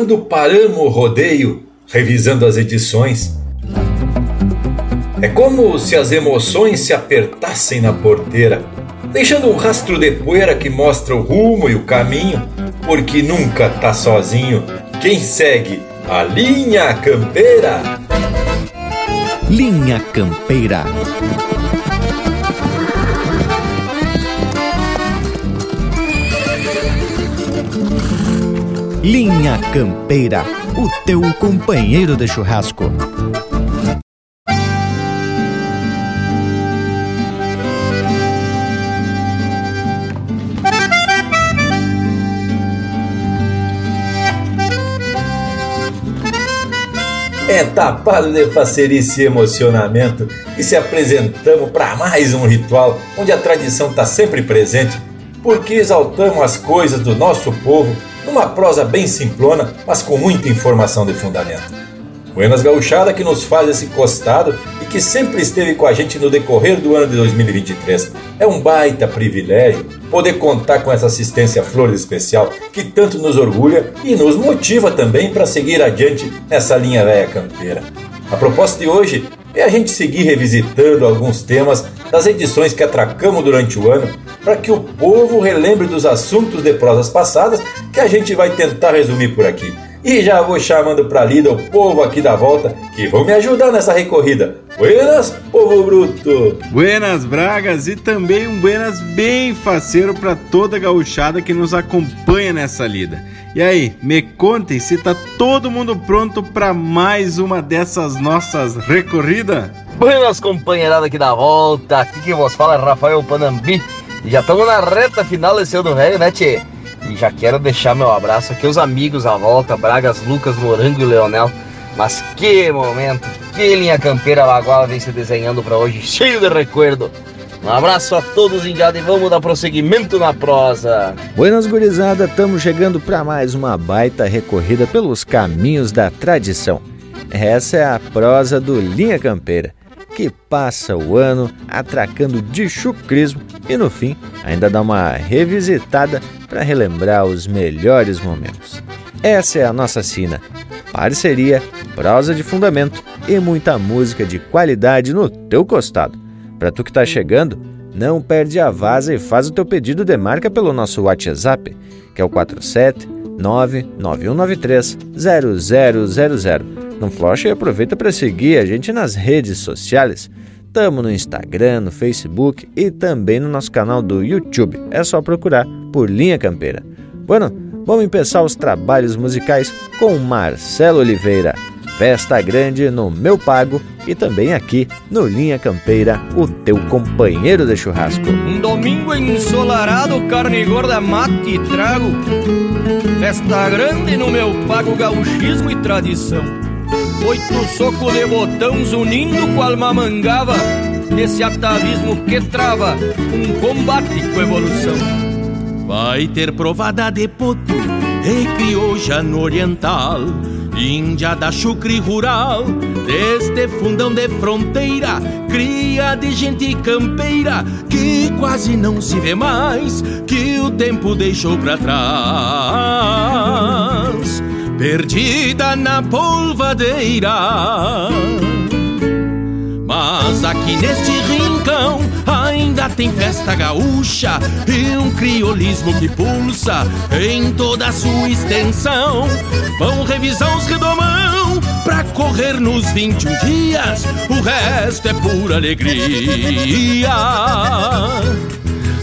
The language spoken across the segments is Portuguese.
quando paramos o rodeio, revisando as edições, é como se as emoções se apertassem na porteira, deixando um rastro de poeira que mostra o rumo e o caminho, porque nunca tá sozinho quem segue a linha campeira. Linha Campeira. Linha Campeira, o teu companheiro de churrasco. É tapado de facerice e emocionamento que se apresentamos para mais um ritual onde a tradição está sempre presente, porque exaltamos as coisas do nosso povo numa prosa bem simplona, mas com muita informação de fundamento. Buenas Gauchada que nos faz esse costado e que sempre esteve com a gente no decorrer do ano de 2023. É um baita privilégio poder contar com essa assistência flor especial que tanto nos orgulha e nos motiva também para seguir adiante nessa linha velha campeira. A proposta de hoje é a gente seguir revisitando alguns temas das edições que atracamos durante o ano para que o povo relembre dos assuntos de prosas passadas que a gente vai tentar resumir por aqui. E já vou chamando para lida o povo aqui da volta que vão me ajudar nessa recorrida. Buenas, povo bruto! Buenas Bragas e também um buenas bem faceiro para toda a gauchada que nos acompanha nessa lida. E aí, me contem se tá todo mundo pronto para mais uma dessas nossas recorridas? Buenas companheirada aqui da volta, aqui que vos fala é Rafael Panambi. E já estamos na reta final desse ano velho, né, tchê? E já quero deixar meu abraço aqui aos amigos à volta, Bragas, Lucas, Morango e Leonel. Mas que momento, que linha campeira Lagoa vem se desenhando para hoje, cheio de recuerdo. Um abraço a todos indiado e vamos dar prosseguimento na prosa. Buenas gurizada, estamos chegando para mais uma baita recorrida pelos caminhos da tradição. Essa é a prosa do Linha Campeira, que passa o ano atracando de chucrismo e no fim ainda dá uma revisitada para relembrar os melhores momentos. Essa é a nossa sina. Parceria, prosa de fundamento e muita música de qualidade no teu costado. Para tu que tá chegando, não perde a vaza e faz o teu pedido de marca pelo nosso WhatsApp, que é o 47 99193 0000. Não flocha e aproveita para seguir a gente nas redes sociais. Tamo no Instagram, no Facebook e também no nosso canal do YouTube. É só procurar por Linha Campeira. Bueno, vamos começar os trabalhos musicais com Marcelo Oliveira. Festa grande no meu pago e também aqui no Linha Campeira, o teu companheiro de churrasco. Um domingo ensolarado, carne gorda, mate e trago. Festa grande no meu pago, gauchismo e tradição. Oito socos de botões unindo com alma mangava Nesse atavismo que trava um combate com evolução. Vai ter provada de potro e crioja no oriental Índia da chucre rural Deste fundão de fronteira Cria de gente campeira Que quase não se vê mais Que o tempo deixou pra trás perdida na polvadeira. Mas aqui neste rincão ainda tem festa gaúcha e um criolismo que pulsa em toda a sua extensão. Vão revisar os redomão pra correr nos 21 dias, o resto é pura alegria.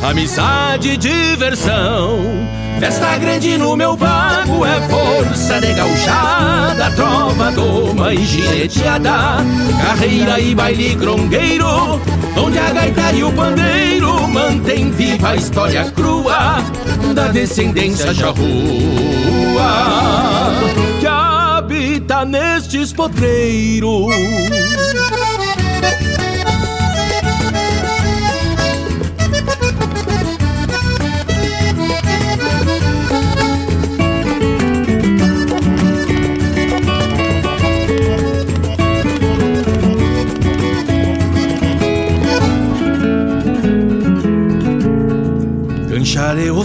Amizade e diversão Festa grande no meu pago é força de gauchada, trova, doma e gineteada, carreira e baile grongueiro, onde a gaita e o pandeiro mantém viva a história crua da descendência charrua que habita nestes potreiros.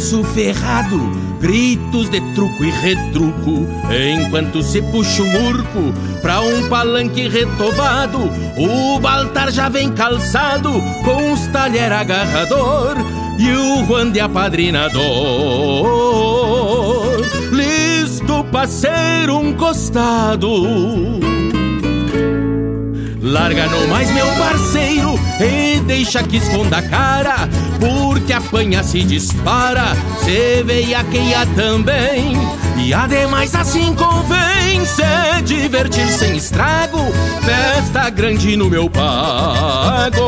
Osso ferrado gritos de truco e retruco, enquanto se puxa um urco pra um palanque retovado. O Baltar já vem calçado com os talher agarrador e o Juan de apadrinador. Listo pra ser um costado. Larga no mais, meu parceiro, e deixa que esconda a cara, porque apanha se dispara, cê veia também. E ademais assim convém se divertir sem estrago, festa grande no meu pago,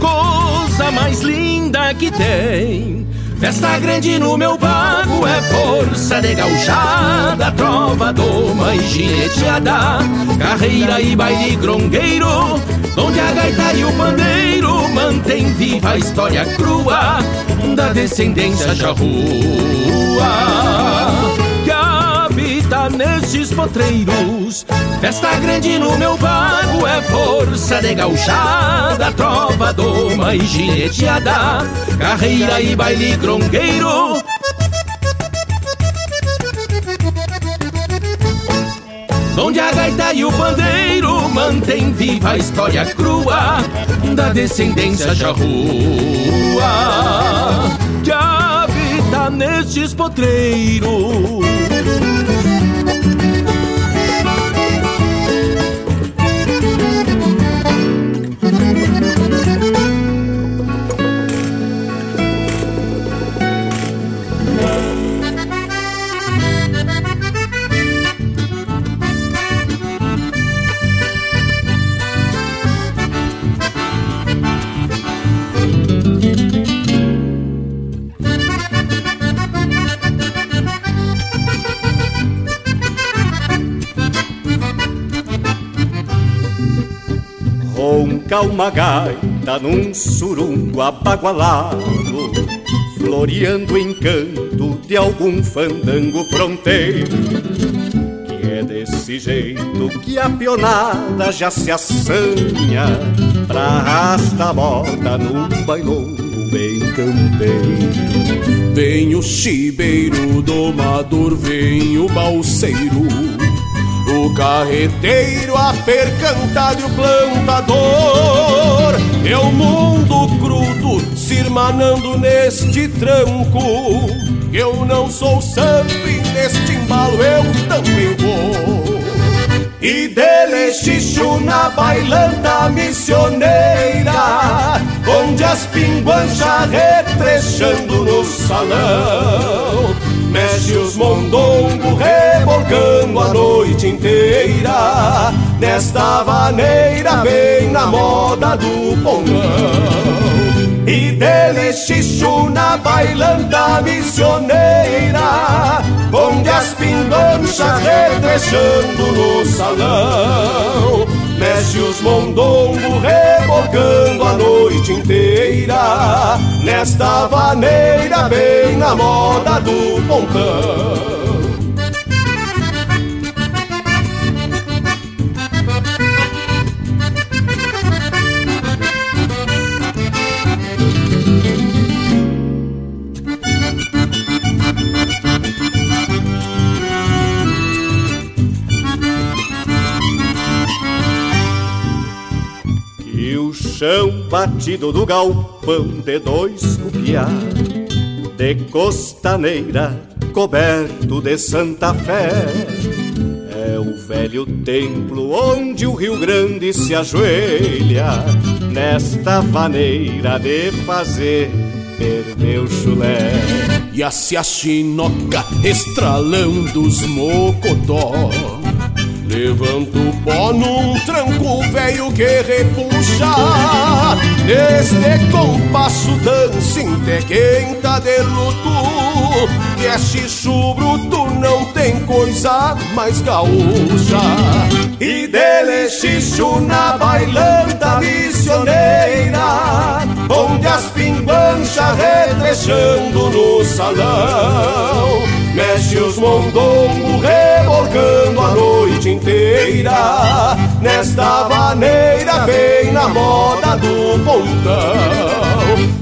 coisa mais linda que tem. Festa grande no meu pago é força de gauchada, trova, doma e gineteada, carreira e baile grongueiro, onde a gaita e o pandeiro mantém viva a história crua da descendência charrua habita nesses potreiros. Festa grande no meu pago é força de gauchada, trova, doma e gineteada, carreira e baile grongueiro. Onde a gaita e o pandeiro mantém viva a história crua da descendência charrua que habita nestes potreiros. Ronca uma gaita num surungo abagualado, floreando o encanto de algum fandango fronteiro. Que é desse jeito que a pionada já se assanha pra arrastar a moda num bailongo bem campeiro. Vem o chibeiro, domador, vem o balseiro o carreteiro, a percantado e o plantador. É o mundo crudo se irmanando neste tranco. Eu não sou santo e neste embalo eu também vou. E dele xixo na bailanta missioneira Onde as pinguanchas retrechando no salão Mexe os mondongos rebolcando a noite inteira. Nesta vaneira bem na moda do pongão. E dele xixo na bailanta missioneira Onde as pinganchas retrechando no salão. Mexe os mondongos rebocando a noite inteira Nesta vaneira bem na moda do pontão chão batido do galpão de dois cupiá De costaneira coberto de Santa Fé. É o velho templo onde o Rio Grande se ajoelha Nesta maneira de fazer perder o chulé. E a chinoca estralando os mocotó Levanta o pó num tranco velho que repuxa. Neste compasso dancinte quem tá de luto. Que é xixo bruto, não tem coisa mais gaúcha. E dele xixo na bailanta missioneira Onde as pinguanchas retrechando no salão Mexe os mondongos rebolcando a noite inteira Nesta vaneira bem na moda do pontão.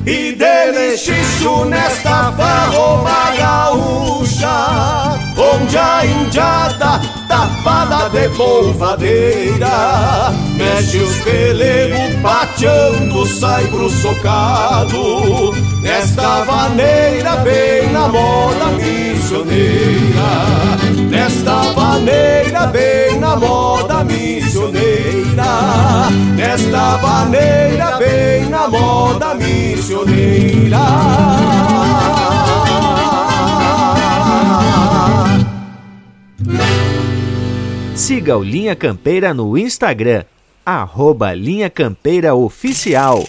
E dele Mexiço nesta farroba gaúcha Onde a indiada tapada de polvadeira. Mexe os pelegos pateando, sai pro socado. Nesta vaneira bem na moda missioneira. Nesta vaneira bem na moda missioneira. Nesta vaneira bem na moda missioneira Siga o Linha Campeira no Instagram, arroba Linha Campeira Oficial.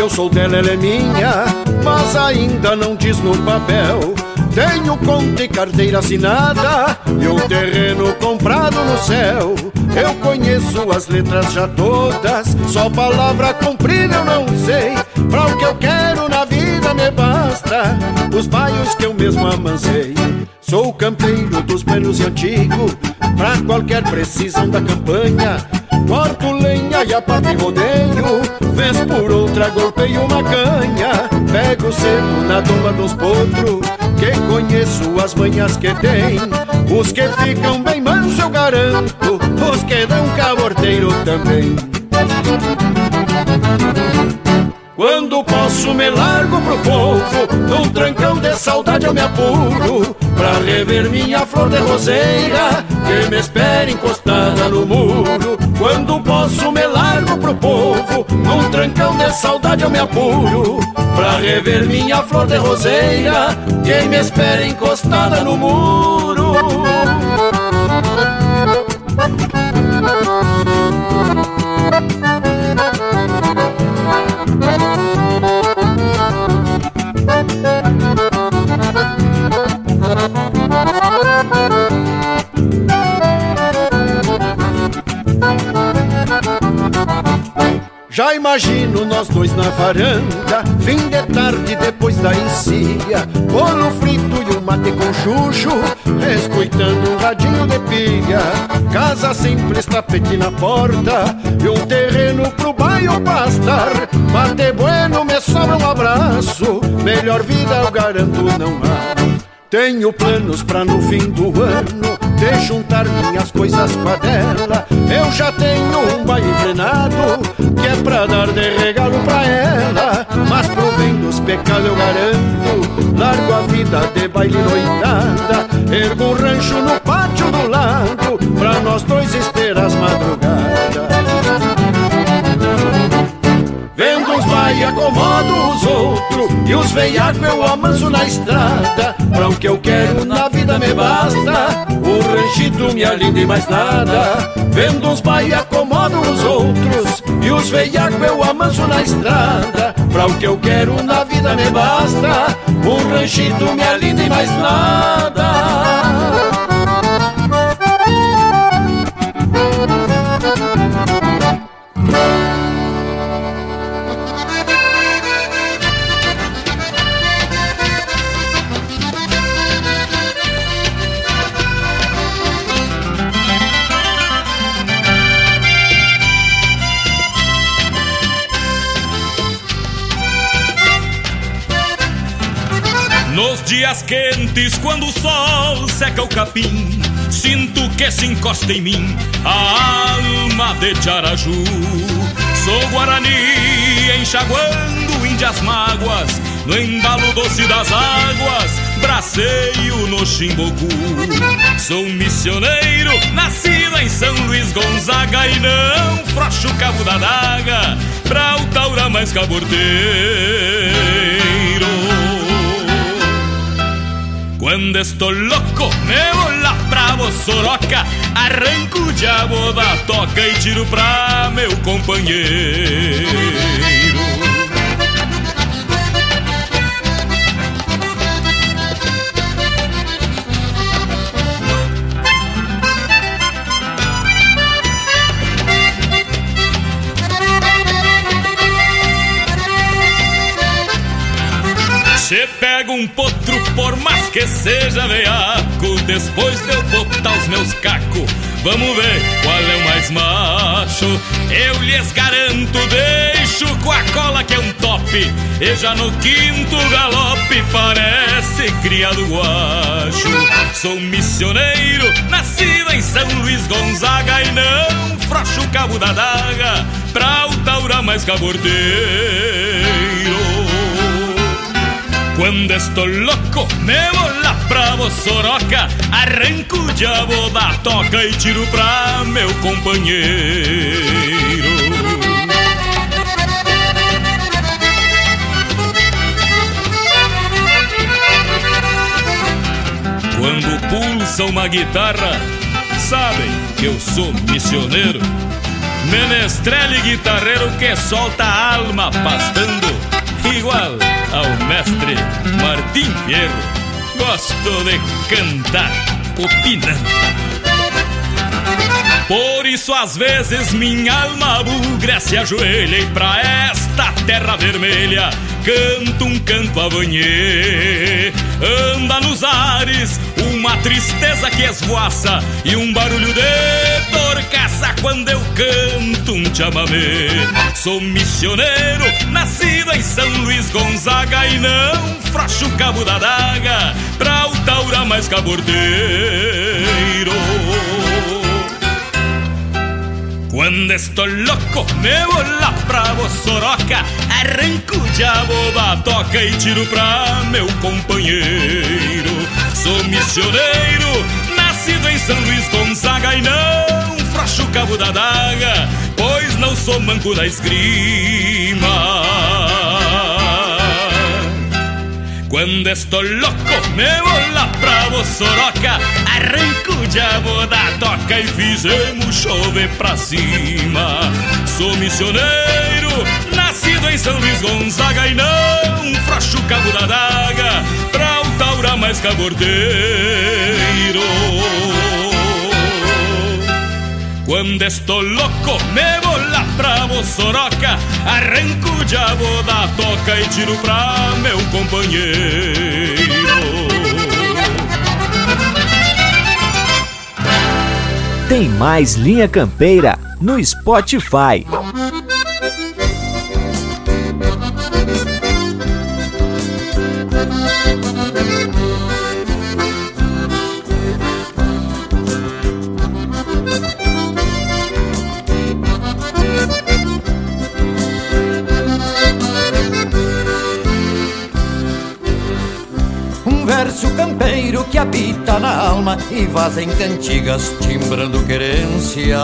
Eu sou dela, ela é minha, mas ainda não diz no papel. Tenho conta e carteira assinada e um terreno comprado no céu. Eu conheço as letras já todas, só palavra comprida eu não sei. Pra o que eu quero na vida me basta, os baios que eu mesmo amancei. Sou campeiro dos buenos e antigo, pra qualquer precisão da campanha. Corto lenha e a parte rodeio Vez por outra golpeio uma canha Pego seco na tomba dos potros Que conheço as manhas que tem Os que ficam bem manso eu garanto Os que dão caborteiro também quando posso me largo pro povo Num trancão de saudade eu me apuro Pra rever minha flor de roseira Que me espera encostada no muro. Quando posso me largo pro povo Num trancão de saudade eu me apuro Pra rever minha flor de roseira Que me espera encostada no muro Já imagino nós dois na varanda, fim de tarde depois da encilha, bolo frito e um mate com chuchu, escutando um radinho de pilha, casa simples, tapete na porta e um terreno pro bairro pastar. Mate bueno, me sobra um abraço, melhor vida eu garanto não há. Tenho planos pra no fim do ano de juntar minhas coisas com a dela. Eu já tenho um baile frenado que é pra dar de regalo pra ela. Mas pro bem dos pecados eu garanto, largo a vida de baile noitada. Ergo um rancho no pátio do lado pra nós dois esperar as madrugadas. Uns vai acomodo os outros E os veiacos eu amanso na estrada. Pra o que eu quero na vida me basta O ranchito me alinda e mais nada. Vendo uns vai acomodo os outros E os veiacos eu amanso na estrada. Pra o que eu quero na vida me basta O ranchito me alinda e mais nada dias quentes, quando o sol seca o capim, sinto que se encosta em mim a alma de Tiaraju. Sou Guarani enxaguando índias mágoas, no embalo doce das águas, braceio no Chimbocu. Sou missioneiro, nascido em São Luís Gonzaga e não frocho o cabo da daga pra o taura mais caborteiro. Quando estou louco, me vou lá pra Bossoroca Arranco o diabo da toca e tiro pra meu companheiro por mais que seja veaco Depois de eu botar os meus cacos Vamos ver qual é o mais macho. Eu lhes garanto, deixo com a cola que é um top E já no quinto galope parece criado guacho. Sou missioneiro, nascido em São Luís Gonzaga E não frouxo o cabo da daga Pra o taura mais cabordeiro quando estou louco, me lá pra Bossoroca Arranco o diabo da toca e tiro pra meu companheiro Quando pulsa uma guitarra, sabem que eu sou missioneiro Menestrele guitarreiro que solta a alma pastando Igual ao mestre Martim Fierro. Gosto de cantar opinando. Por isso às vezes minha alma bugra se ajoelha e pra esta terra vermelha canto um canto avanhê. Anda nos ares uma tristeza que esvoaça e um barulho de torcaça quando eu canto um chamamé. Sou missioneiro, nascido em São Luís Gonzaga e não frouxo o cabo da daga pra o taura mais cabordeiro. Quando estou louco, me vou lá pra Bossoroca Arranco o diabo da toca e tiro pra meu companheiro Sou missioneiro, nascido em São Luís Gonzaga E não frouxo o cabo da daga, pois não sou manco da esgrima. Quando estou louco, me vou lá pra Bossoroca Arranco o diabo da toca e fizemos chover pra cima. Sou missioneiro, nascido em São Luís Gonzaga E não frouxo o cabo da daga pra o taura mais cabordeiro quando estou louco, me vou lá pra Bossoroca Arranco o diabo da toca e tiro pra meu companheiro Tem mais Linha Campeira no Spotify. Habita na alma e vaza em cantigas, timbrando querência.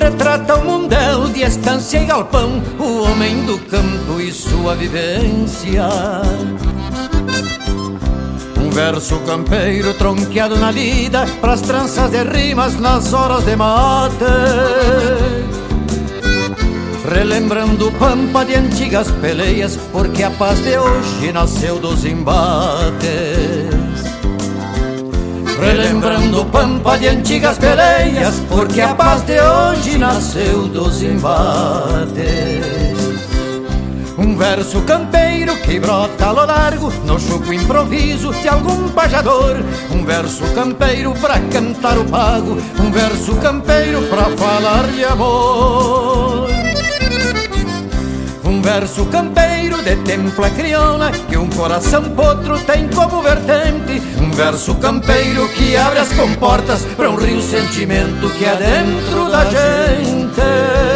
Retrata o mundel de estância e galpão, o homem do campo e sua vivência. Um verso campeiro tronqueado na lida, pras tranças de rimas nas horas de mate. Relembrando pampa de antigas peleias, porque a paz de hoje nasceu dos embates. Relembrando pampa de antigas peleias, porque a paz de hoje nasceu dos embates. Um verso campeiro que brota ao largo no chuco improviso de algum pajador. Um verso campeiro pra cantar o pago, um verso campeiro pra falar de amor. Verso campeiro de templa crioula que um coração potro tem como vertente. Um verso campeiro que abre as comportas para um rio sentimento que é dentro da gente.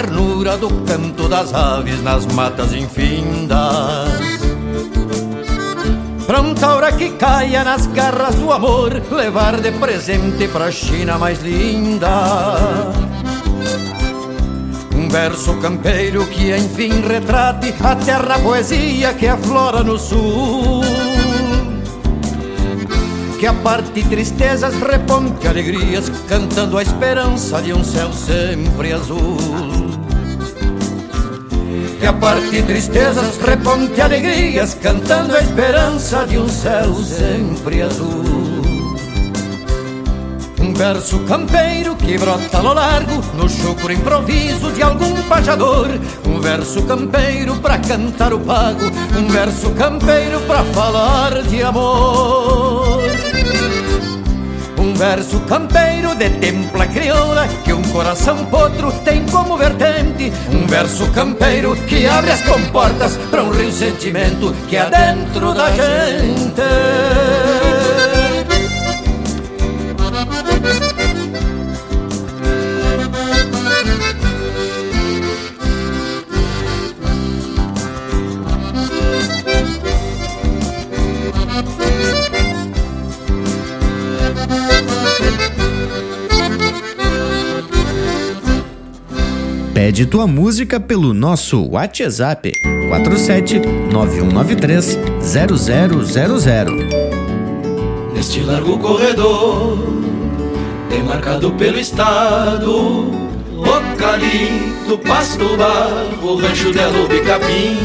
Ternura do canto das aves nas matas infindas. Pra um taura que caia nas garras do amor, levar de presente pra China mais linda. Um verso campeiro que enfim retrate a terra poesia que aflora no sul que a parte tristezas reponte alegrias, cantando a esperança de um céu sempre azul. Que a parte tristezas reponte alegrias, cantando a esperança de um céu sempre azul. Um verso campeiro que brota no largo, no chucro improviso de algum pajador. Um verso campeiro pra cantar o pago, um verso campeiro pra falar de amor. Verso campeiro de templa crioula que um coração potro tem como vertente. Um verso campeiro que abre as comportas para um rio sentimento que é dentro da gente. Pede tua música pelo nosso WhatsApp 47 9193 0000. Neste largo corredor, demarcado pelo estado, Ocalito, Pasto Barro, Rancho de Alubi Capim.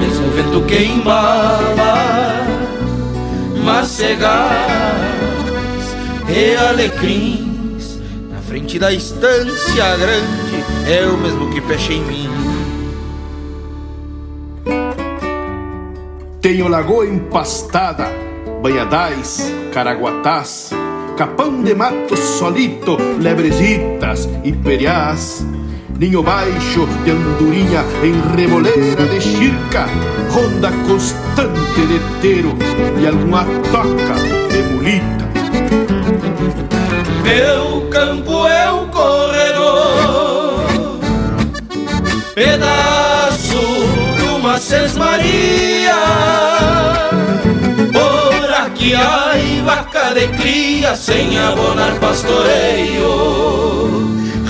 Mesmo o vento queimava, macegas e alecrins frente da estância grande é o mesmo que pecha em mim. Tenho lagoa empastada, banhadais, caraguatás, capão de mato solito, lebrezitas e periás. Ninho baixo de andorinha em remoleira de chirca, ronda constante de teiro e alguma toca de mulita. Meu campo é um corredor, pedaço de uma sesmaria. Por aqui há vaca de cria sem abonar pastoreio.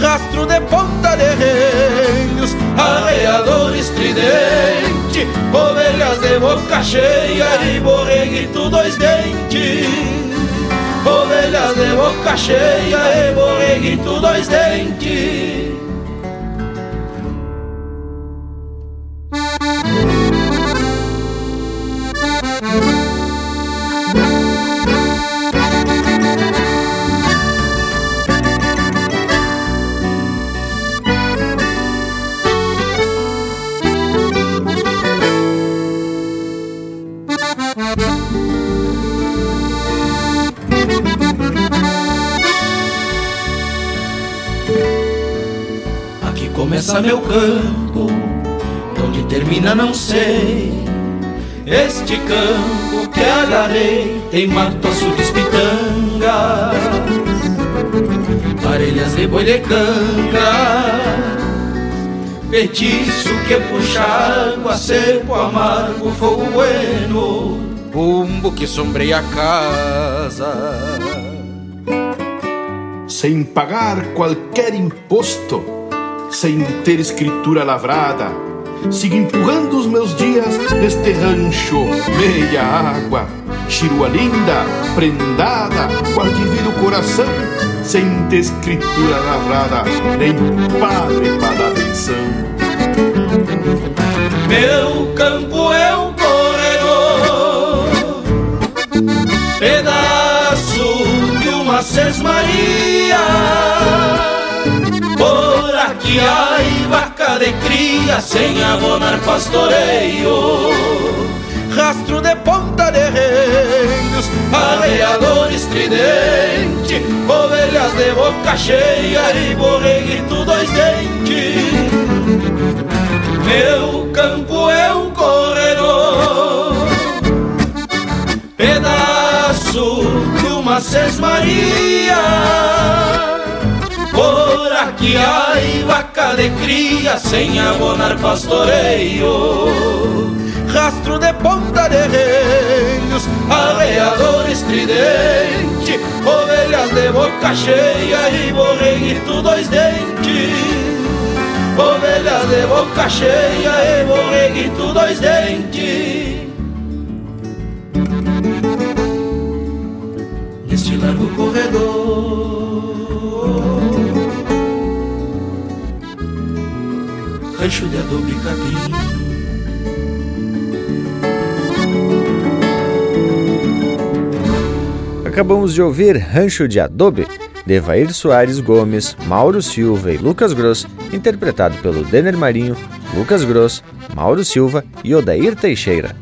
Rastro de ponta de reinos, arreador estridente, ovelhas de boca cheia e borreguito dois dentes. Ovelhas de boca cheia e borreguito dois dentes começa meu campo, onde termina não sei. Este campo que agarrei tem mato, açudes, pitangas, parelhas de boi de canga, petiço que puxa água, seco, amargo, fogo bueno, bumbo que sombreia a casa. Sem pagar qualquer imposto sem ter escritura lavrada. Sigo empurrando os meus dias neste rancho, meia água, chirua linda, prendada, qual divide o coração, sem ter escritura lavrada, nem padre para dar atenção. Meu campo é um corredor, pedaço de uma sesmaria que ai vaca de cria sem abonar pastoreio. Rastro de ponta de reinos, arreador estridente Ovelhas de boca cheia e borreguito dois dentes. Meu campo é um corredor Pedaço de uma sesmaria aqui há vaca de cria sem abonar pastoreio Rastro de ponta de reinos, arreador estridente Ovelhas de boca cheia e borreguito dois dentes Ovelhas de boca cheia e borreguito dois dentes neste largo corredor. Rancho de adobe capim. Acabamos de ouvir Rancho de Adobe, de Soares Gomes, Mauro Silva e Lucas Gross, interpretado pelo Denner Marinho, Lucas Gross, Mauro Silva e Odair Teixeira.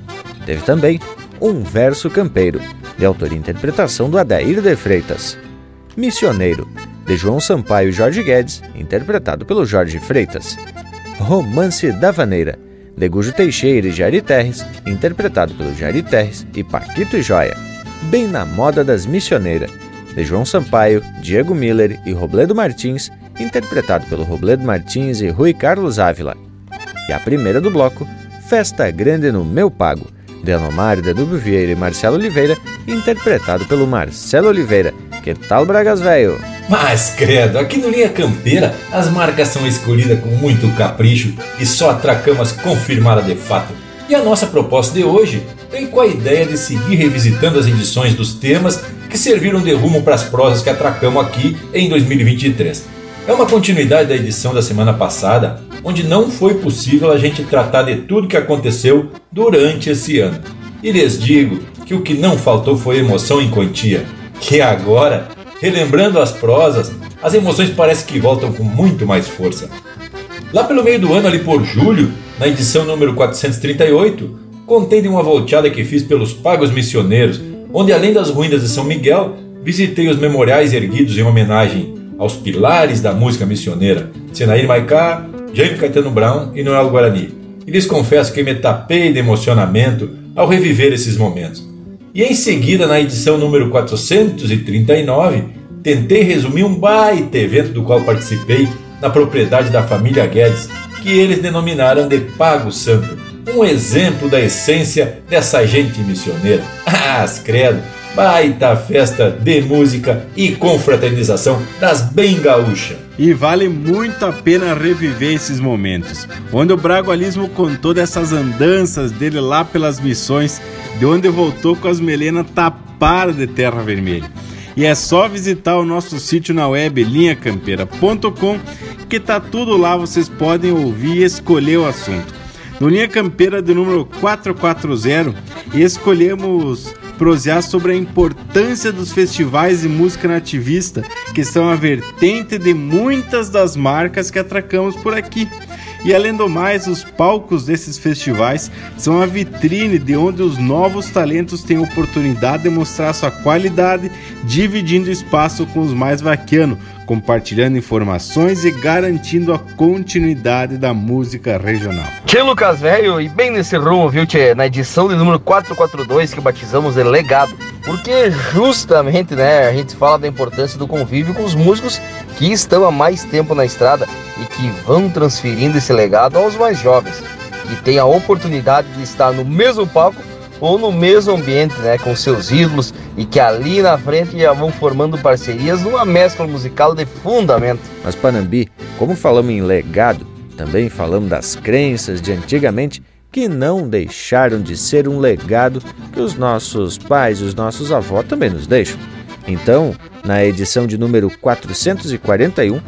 Teve também Um Verso Campeiro, de autoria e interpretação do Adair de Freitas. Missioneiro, de João Sampaio e Jorge Guedes, interpretado pelo Jorge Freitas. Romance da Vaneira, de Gujo Teixeira e Jari Terres, interpretado pelo Jari Terres e Paquito e Joia bem na moda das missioneiras, de João Sampaio, Diego Miller e Robledo Martins, interpretado pelo Robledo Martins e Rui Carlos Ávila. E a primeira do bloco, Festa Grande no Meu Pago, de Anomar, Dedubo Vieira e Marcelo Oliveira, interpretado pelo Marcelo Oliveira. Que tal, Bragas Velho? Mas, credo, aqui no Linha Campeira as marcas são escolhidas com muito capricho e só atracamos confirmada de fato. E a nossa proposta de hoje vem com a ideia de seguir revisitando as edições dos temas que serviram de rumo para as prosas que atracamos aqui em 2023. É uma continuidade da edição da semana passada, onde não foi possível a gente tratar de tudo que aconteceu durante esse ano. E lhes digo que o que não faltou foi emoção em quantia, que agora, relembrando as prosas, as emoções parecem que voltam com muito mais força. Lá pelo meio do ano, ali por julho, na edição número 438, contei de uma volteada que fiz pelos pagos missioneiros, onde além das ruínas de São Miguel, visitei os memoriais erguidos em homenagem aos pilares da música missioneira, Senair Maicá, Jaime Caetano Brown e Noel Guarani. E lhes confesso que me tapei de emocionamento ao reviver esses momentos. E em seguida, na edição número 439, tentei resumir um baita evento do qual participei na propriedade da família Guedes, que eles denominaram de Pago Santo, um exemplo da essência dessa gente missioneira. Ah, credo! Baita festa de música e confraternização das bem gaúcha. E vale muito a pena reviver esses momentos, onde o Bragualismo contou dessas andanças dele lá pelas missões, de onde voltou com as melenas tapadas de terra vermelha. E é só visitar o nosso sítio na web linhacampeira.com que tá tudo lá, vocês podem ouvir e escolher o assunto no Linha Campeira de número 440 e escolhemos prosear sobre a importância dos festivais de música nativista, que são a vertente de muitas das marcas que atracamos por aqui. E além do mais, os palcos desses festivais são a vitrine de onde os novos talentos têm oportunidade de mostrar sua qualidade, dividindo espaço com os mais vaquianos, compartilhando informações e garantindo a continuidade da música regional. Tchê Lucas Velho, e bem nesse rumo, viu, Tchê? Na edição de número 442 que batizamos de legado. Porque justamente, né, a gente fala da importância do convívio com os músicos que estão há mais tempo na estrada e que vão transferindo esse legado aos mais jovens, que têm a oportunidade de estar no mesmo palco ou no mesmo ambiente, né, com seus ídolos e que ali na frente já vão formando parcerias numa mescla musical de fundamento. Mas Panambi, como falamos em legado, também falamos das crenças de antigamente que não deixaram de ser um legado que os nossos pais e os nossos avós também nos deixam. Então, na edição de número 441,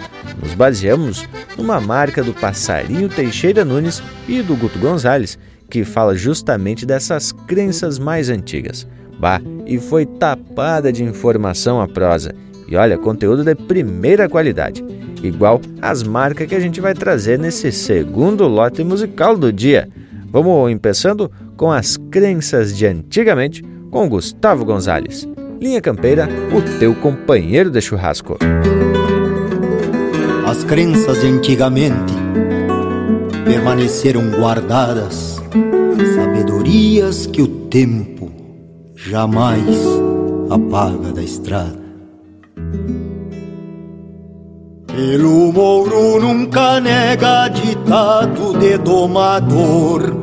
nos baseamos numa marca do Passarinho Teixeira Nunes e do Guto Gonzalez, que fala justamente dessas crenças mais antigas. Bah, e foi tapada de informação a prosa. E olha, conteúdo de primeira qualidade, igual as marcas que a gente vai trazer nesse segundo lote musical do dia. Vamos começando com as crenças de antigamente com Gustavo Gonzalez. Linha Campeira, o teu companheiro de churrasco. As crenças de antigamente permaneceram guardadas sabedorias que o tempo jamais apaga da estrada. Pelo mouro nunca nega ditado de domador,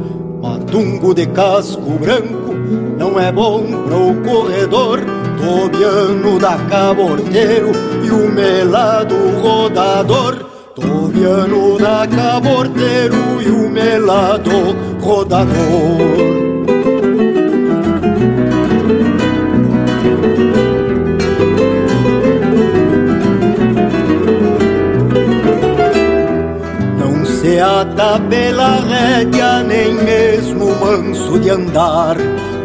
matungo de casco branco não é bom pro corredor. Tobiano da caborteiro e o melado rodador Toriano da caborteiro e o melado rodador. Não se ata pela rédea, nem mesmo manso de andar.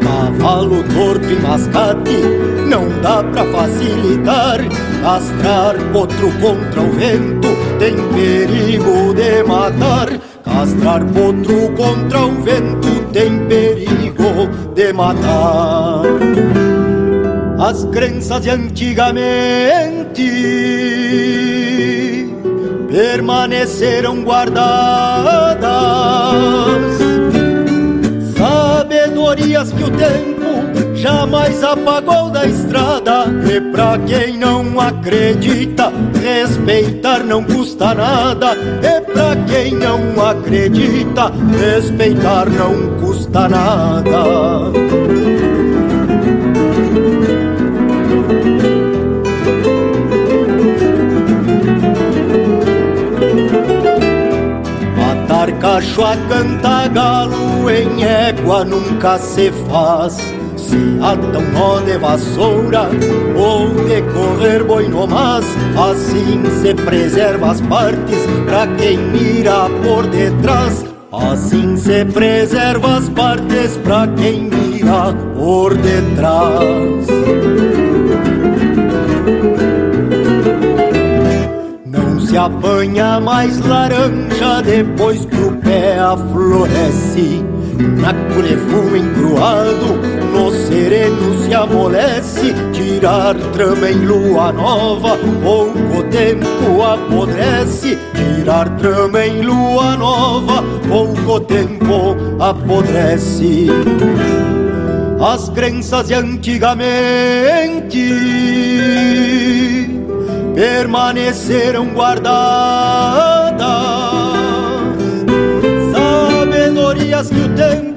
Cavalo torto e mascate, não dá pra facilitar. Castrar outro contra o vento, tem perigo de matar Castrar potro contra o vento, tem perigo de matar. As crenças de antigamente permaneceram guardadas. Sabedorias que o tempo jamais apagou da estrada. E pra quem não acredita, respeitar não custa nada. E pra quem não acredita, respeitar não custa nada. Matar cacho a cantagalo em égua nunca se faz Se ata um nó de vassoura ou de correr boi no mas Assim se preserva as partes pra quem mira por detrás. Assim se preserva as partes pra quem mira por detrás. Se apanha mais laranja depois que o pé afloresce. Na culefumo encruado, no sereno se amolece. Tirar trama em lua nova, pouco tempo apodrece. Tirar trama em lua nova, pouco tempo apodrece. As crenças de antigamente permaneceram guardadas. Sabedorias que o tempo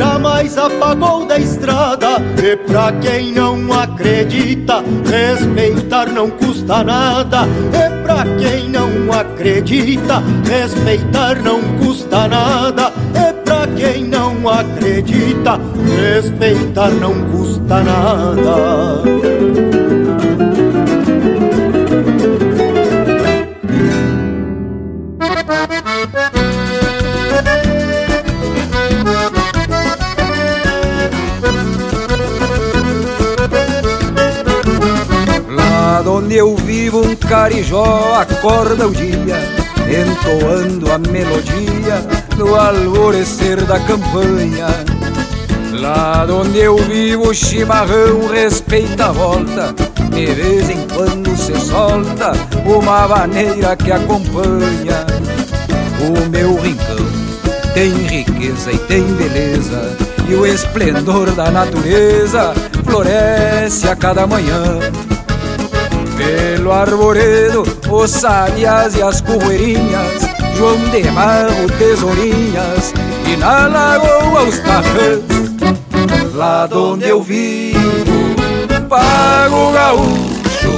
jamais apagou da estrada. E pra quem não acredita, respeitar não custa nada. E pra quem não acredita, respeitar não custa nada. E pra quem não acredita, respeitar não custa nada. Onde eu vivo um carijó acorda o dia Entoando a melodia no alvorecer da campanha. Lá onde eu vivo o chimarrão respeita a volta De vez em quando se solta uma maneira que acompanha. O meu rincão tem riqueza e tem beleza E o esplendor da natureza floresce a cada manhã pelo arvoredo, os sabias e as correirinhas João de Marro, tesourinhas E na lagoa os cafés Lá onde eu vivo, pago gaúcho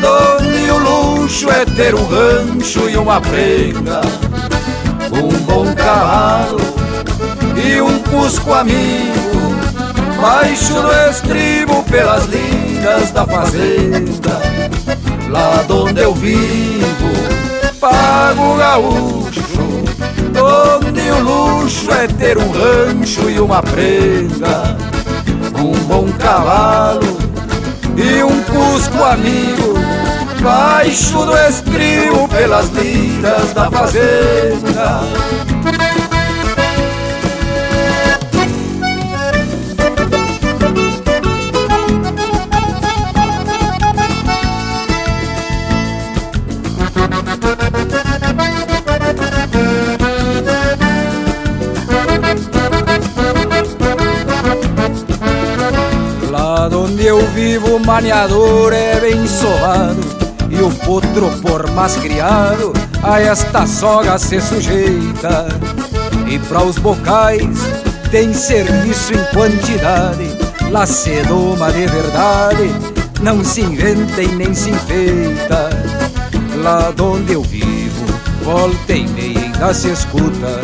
Donde o luxo é ter um rancho e uma prenda Um bom cavalo e um cusco amigo. Baixo do estribo pelas linhas da fazenda Lá onde eu vivo, pago gaúcho Onde o luxo é ter um rancho e uma prenda Um bom cavalo e um cusco amigo Baixo do estribo pelas linhas da fazenda maniador é bem sovado E o potro por mais criado a esta soga se sujeita. E para os bocais tem serviço em quantidade Lá se doma de verdade, não se inventa e nem se enfeita. Lá onde eu vivo, volta e meia ainda se escuta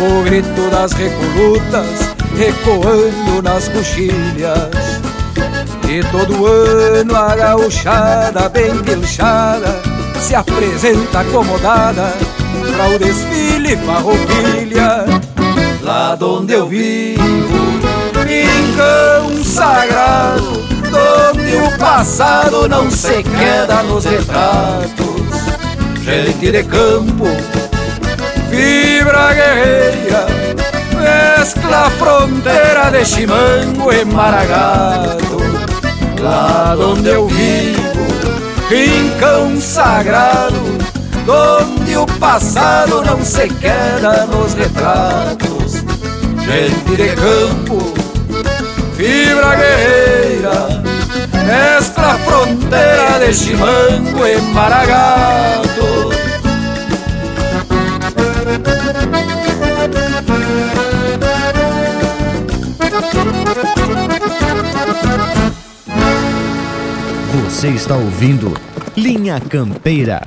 O grito das recolutas ecoando nas coxilhas E todo ano a gauchada bem pilchada Se apresenta acomodada pra o desfile farroupilha Lá onde eu vivo, rincão sagrado Donde o passado não se queda nos retratos. Gente de campo, fibra guerreira Mescla fronteira de chimango e maragato Lá onde eu vivo, rincão sagrado Donde o passado não se queda nos retratos. Gente de campo, fibra guerreira Mestra fronteira de chimango e maragato Você está ouvindo Linha Campeira.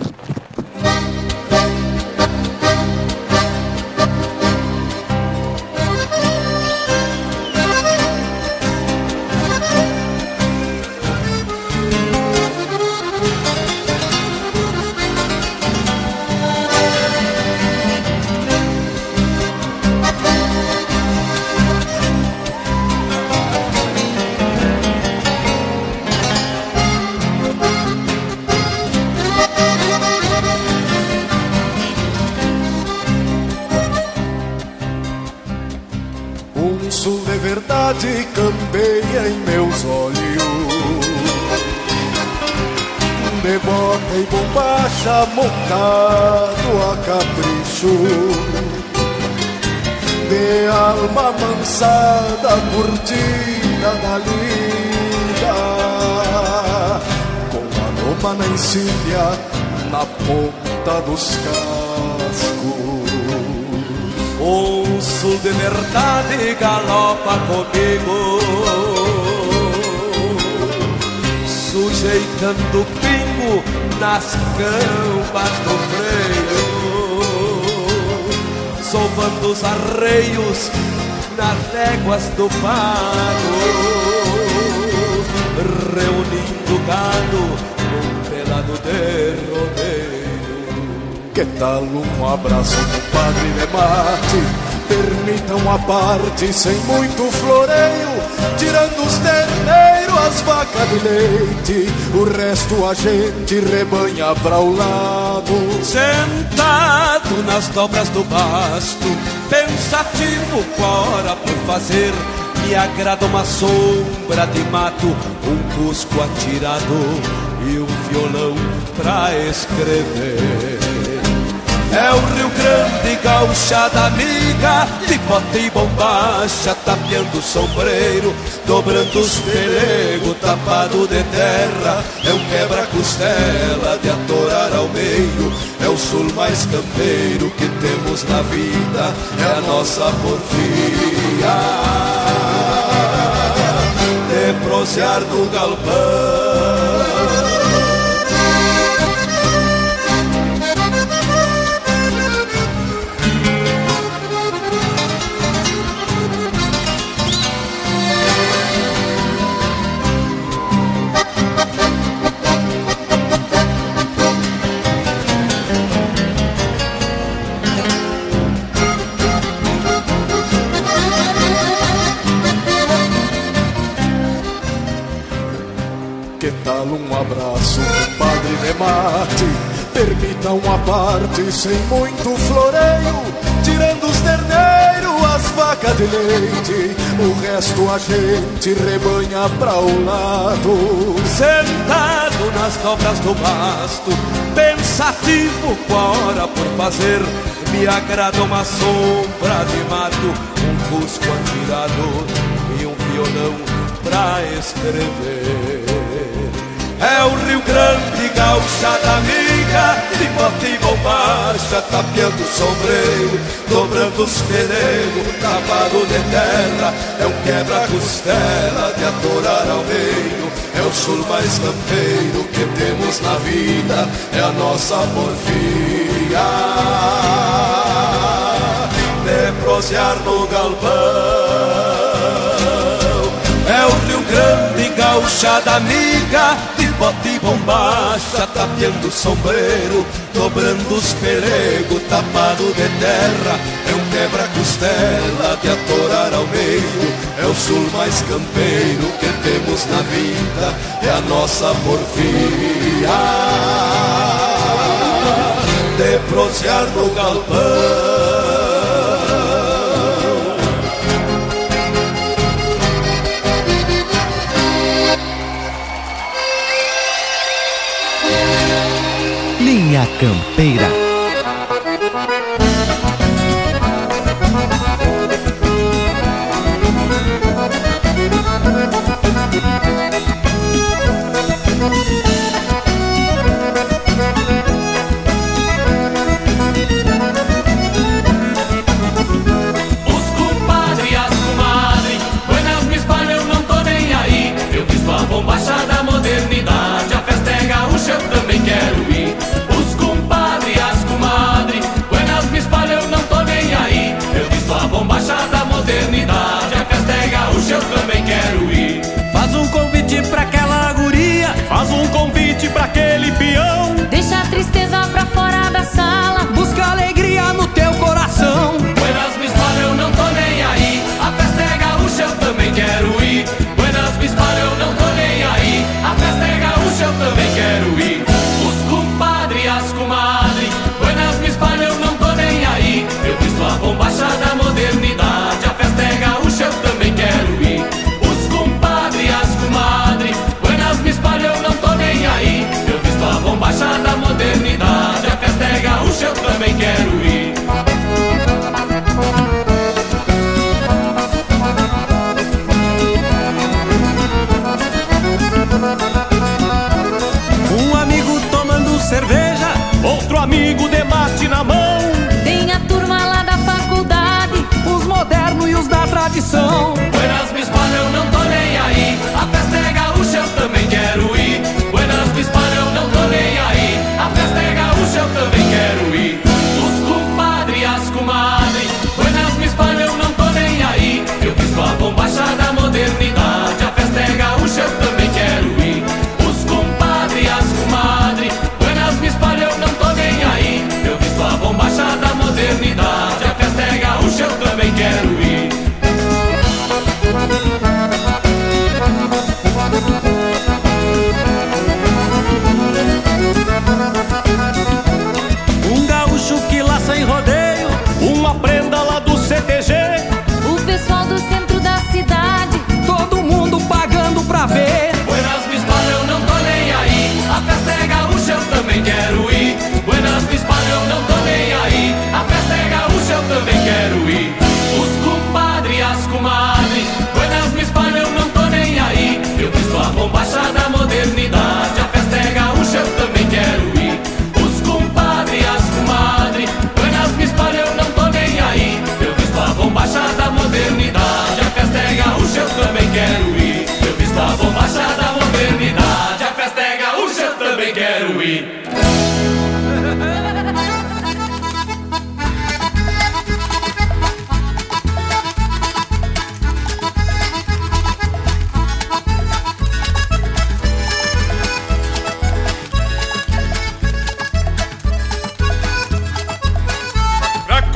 De verdade campeia em meus olhos. De bota e bombacha montado a capricho. De alma mansada curtida da lida. Com a loma na encilha na ponta dos cascos Um sul de verdade galopa comigo. Sujeitando o pingo nas campas do freio. Sovando os arreios nas léguas do pago. Reunindo gado num pelado de rodeio Que tal um abraço, compadre de mate? Permitam a parte sem muito floreio, tirando os terneiros, as vacas de leite, o resto a gente rebanha pra o lado. Sentado nas dobras do basto, pensativo com a hora por fazer, me agrada uma sombra de mato, um cusco atirado e um violão pra escrever. É o Rio Grande, gauchada amiga, de bota e bombacha, tapeando o sombreiro, dobrando os pelegos, tapado de terra. É um quebra-costela de atorar ao meio, é o sul mais campeiro que temos na vida, é a nossa porfia. De prosear no galpão. Abraço, compadre de mate? Permitam a parte sem muito floreio, tirando os terneiros, as vacas de leite, o resto a gente rebanha pra o lado. Sentado nas dobras do basto, pensativo com a hora por fazer, me agrada uma sombra de mato, um cusco atirado e um violão pra escrever. É o Rio Grande, gauchada amiga, de bota e bombacha, tapeando o sombreiro, dobrando os pelegos, tapado de terra. É um quebra-costela de atorar ao meio, é o sul mais campeiro que temos na vida, é a nossa porfia. De prosear no galpão, é o Rio Grande, gauchada amiga De bote e bombacha Tapeando o sombreiro Dobrando os pelegos Tapado de terra. É um quebra-costela De atorar ao meio. É o sul mais campeiro Que temos na vida É a nossa porfia De prosear no galpão Campeira.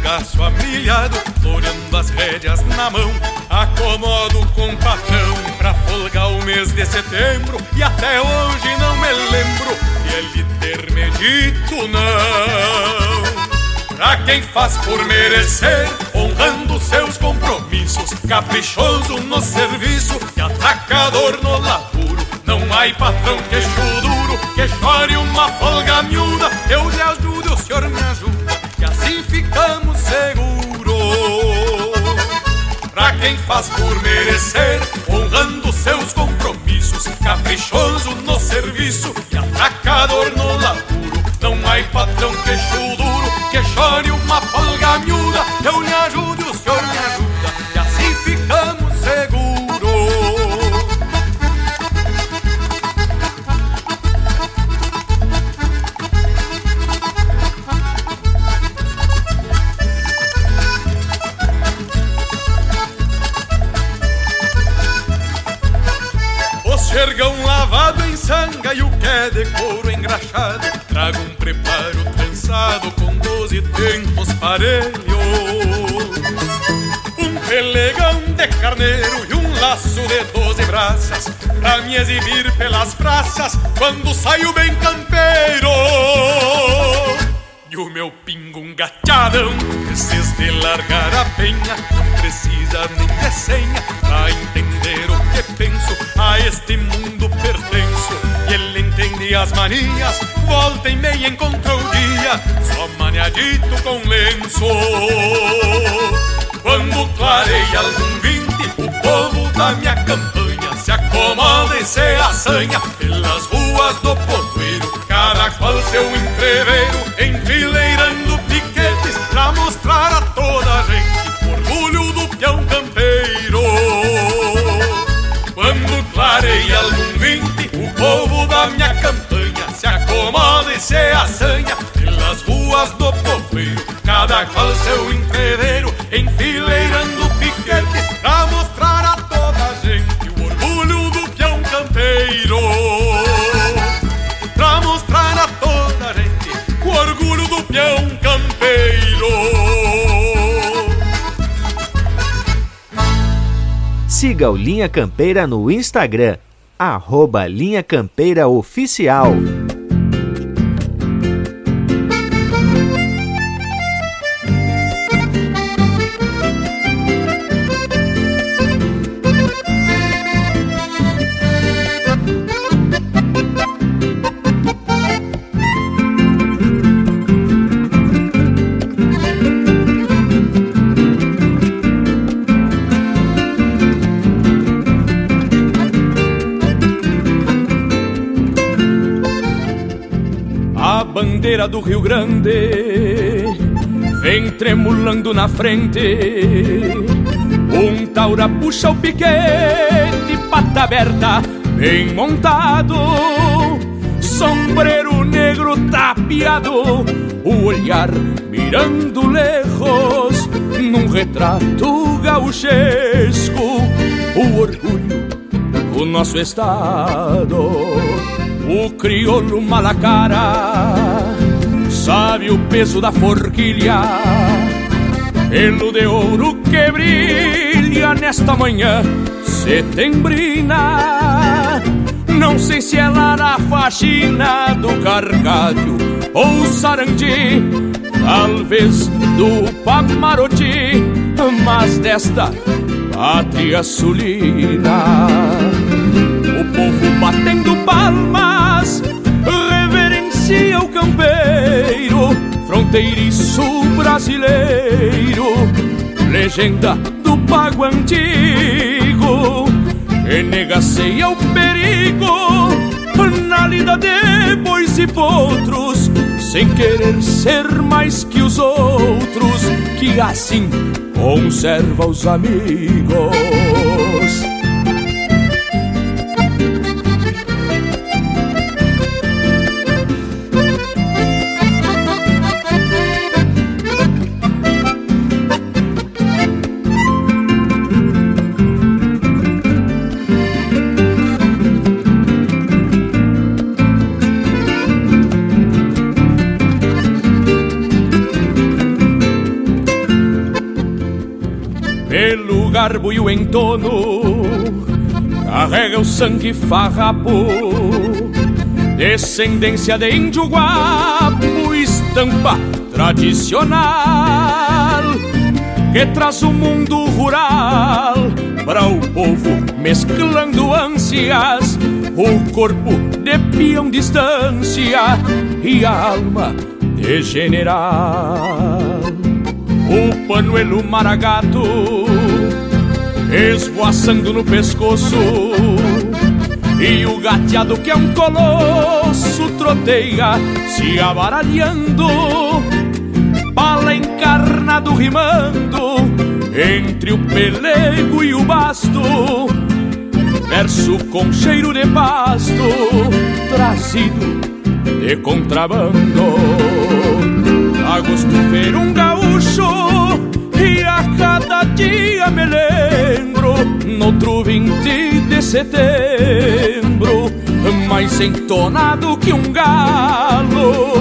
pingaço amilhado, floreando as rédeas na mão. Acomodo com patrão pra folgar o mês de setembro, e até hoje não me lembro de ele ter me dito não. Pra quem faz por merecer, honrando seus compromissos, caprichoso no serviço e atacador no laburo, não há patrão que chudo que chore uma folga miúda, eu lhe ajudo, o senhor me ajuda, e ficamos seguros. Pra quem faz por merecer, honrando seus compromissos, caprichoso no serviço e atracador no laburo. Não há patrão queixo duro que chore uma folga miúda, eu lhe Trago um preparo trançado com doze tempos parelhos. Um pelegão de carneiro e um laço de doze braças Pra me exibir pelas praças quando saio bem campeiro. E o meu pingo um gachadão Esses de largar a penha Não precisa nem de senha Pra entender o que penso A este mundo pertenço E entende as manias Volta e meia encontrou o dia. Só maniadito com lenço. Quando clareia algum vinte O povo da minha campanha Se acomoda e se assanha Pelas ruas do povoeiro. Cada qual seu entreveiro Enfileirando piquetes minha campanha Se acomoda e se assanha. Pelas ruas do povoeiro Cada qual seu entreveiro Enfileirando piquetes Pra mostrar a toda gente O orgulho do peão campeiro. Pra mostrar a toda gente O orgulho do peão campeiro. Siga o Linha Campeira no Instagram, arroba Linha Campeira Oficial. Bandeira do Rio Grande vem tremulando na frente. Um taura puxa o piquete, pata aberta, bem montado. Sombreiro negro tapeado, o olhar mirando lejos, num retrato gauchesco. O orgulho do nosso estado. O crioulo malacara sabe o peso da forquilha, pelo de ouro que brilha nesta manhã setembrina. Não sei se lá na faxina do carcalho ou sarandi, talvez do Pamaroti, mas desta pátria sulina. O povo batendo palmas fronteiriço brasileiro, legenda do pago antigo, que o perigo na lida de bois e potros, sem querer ser mais que os outros, que assim conserva os amigos. Garbo e o entono Carrega o sangue farrapo Descendência de índio guapo Estampa tradicional Que traz o mundo rural Para o povo mesclando ânsias O corpo de peão distância E a alma de general. O panuelo maragato esvoaçando no pescoço. E o gateado que é um colosso troteia se abaralhando. Bala encarnado rimando entre o pelego e o basto. Verso com cheiro de pasto trazido de contrabando. A gosto ver um gaúcho e a cada dia me lembro outro 20 de setembro mais entonado que um galo.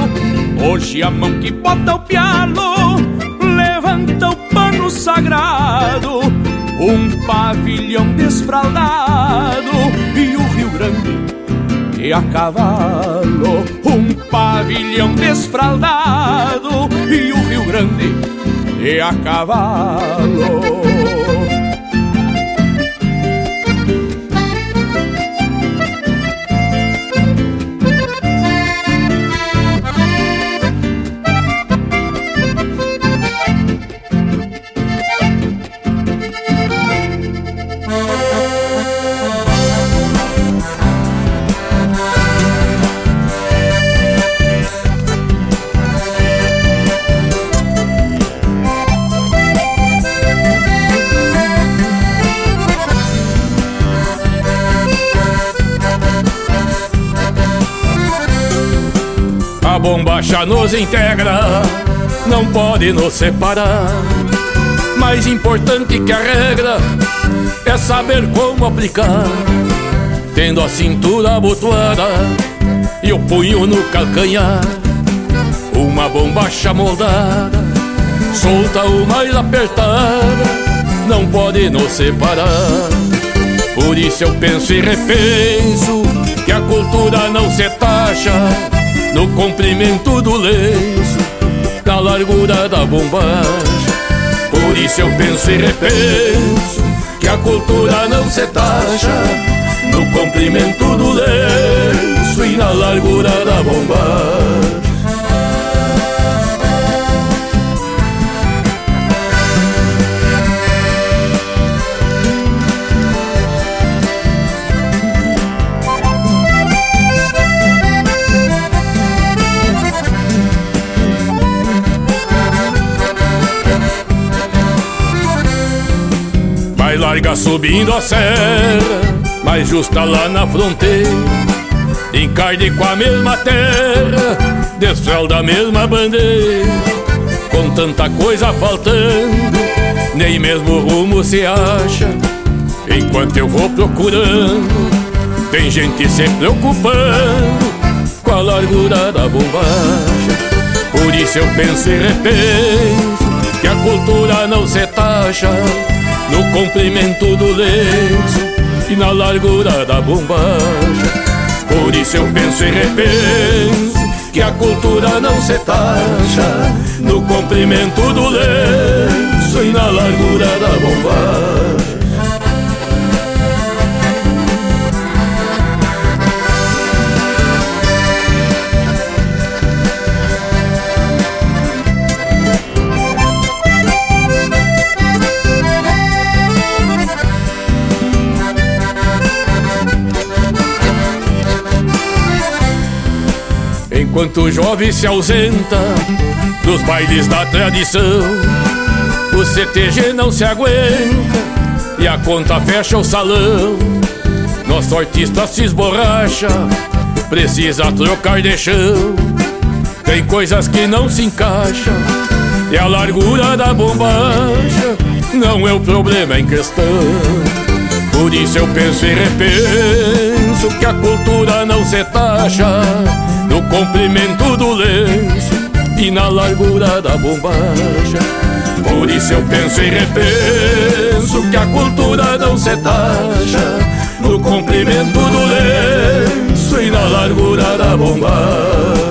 Hoje a mão que bota o pialo levanta o pano sagrado, um pavilhão desfraldado e o Rio Grande e a cavalo, um pavilhão desfraldado e o Rio Grande e a cavalo. Bombacha nos integra, não pode nos separar. Mais importante que a regra é saber como aplicar. Tendo a cintura abotoada e o punho no calcanhar, uma bombacha moldada, solta ou mais apertada, não pode nos separar. Por isso eu penso e repenso que a cultura não se taxa no comprimento do lenço, na largura da bombacha. Por isso eu penso e repenso que a cultura não se taxa no comprimento do lenço e na largura da bombacha. Larga subindo a serra, mais justa lá na fronteira. Encarde com a mesma terra, desfralda a mesma bandeira. Com tanta coisa faltando, nem mesmo rumo se acha. Enquanto eu vou procurando, tem gente se preocupando com a largura da bombacha. Por isso eu penso e repenso que a cultura não se taxa no comprimento do lenço e na largura da bombacha. Por isso eu penso e repenso que a cultura não se taxa no comprimento do lenço e na largura da bombacha. Enquanto o jovem se ausenta dos bailes da tradição, o CTG não se aguenta e a conta fecha o salão. Nosso artista se esborracha, precisa trocar de chão. Tem coisas que não se encaixam e a largura da bombacha não é o problema em questão. Por isso eu penso e repenso que a cultura não se taxa comprimento do lenço e na largura da bombacha. Por isso eu penso e repenso que a cultura não se taxa no comprimento do lenço e na largura da bombacha.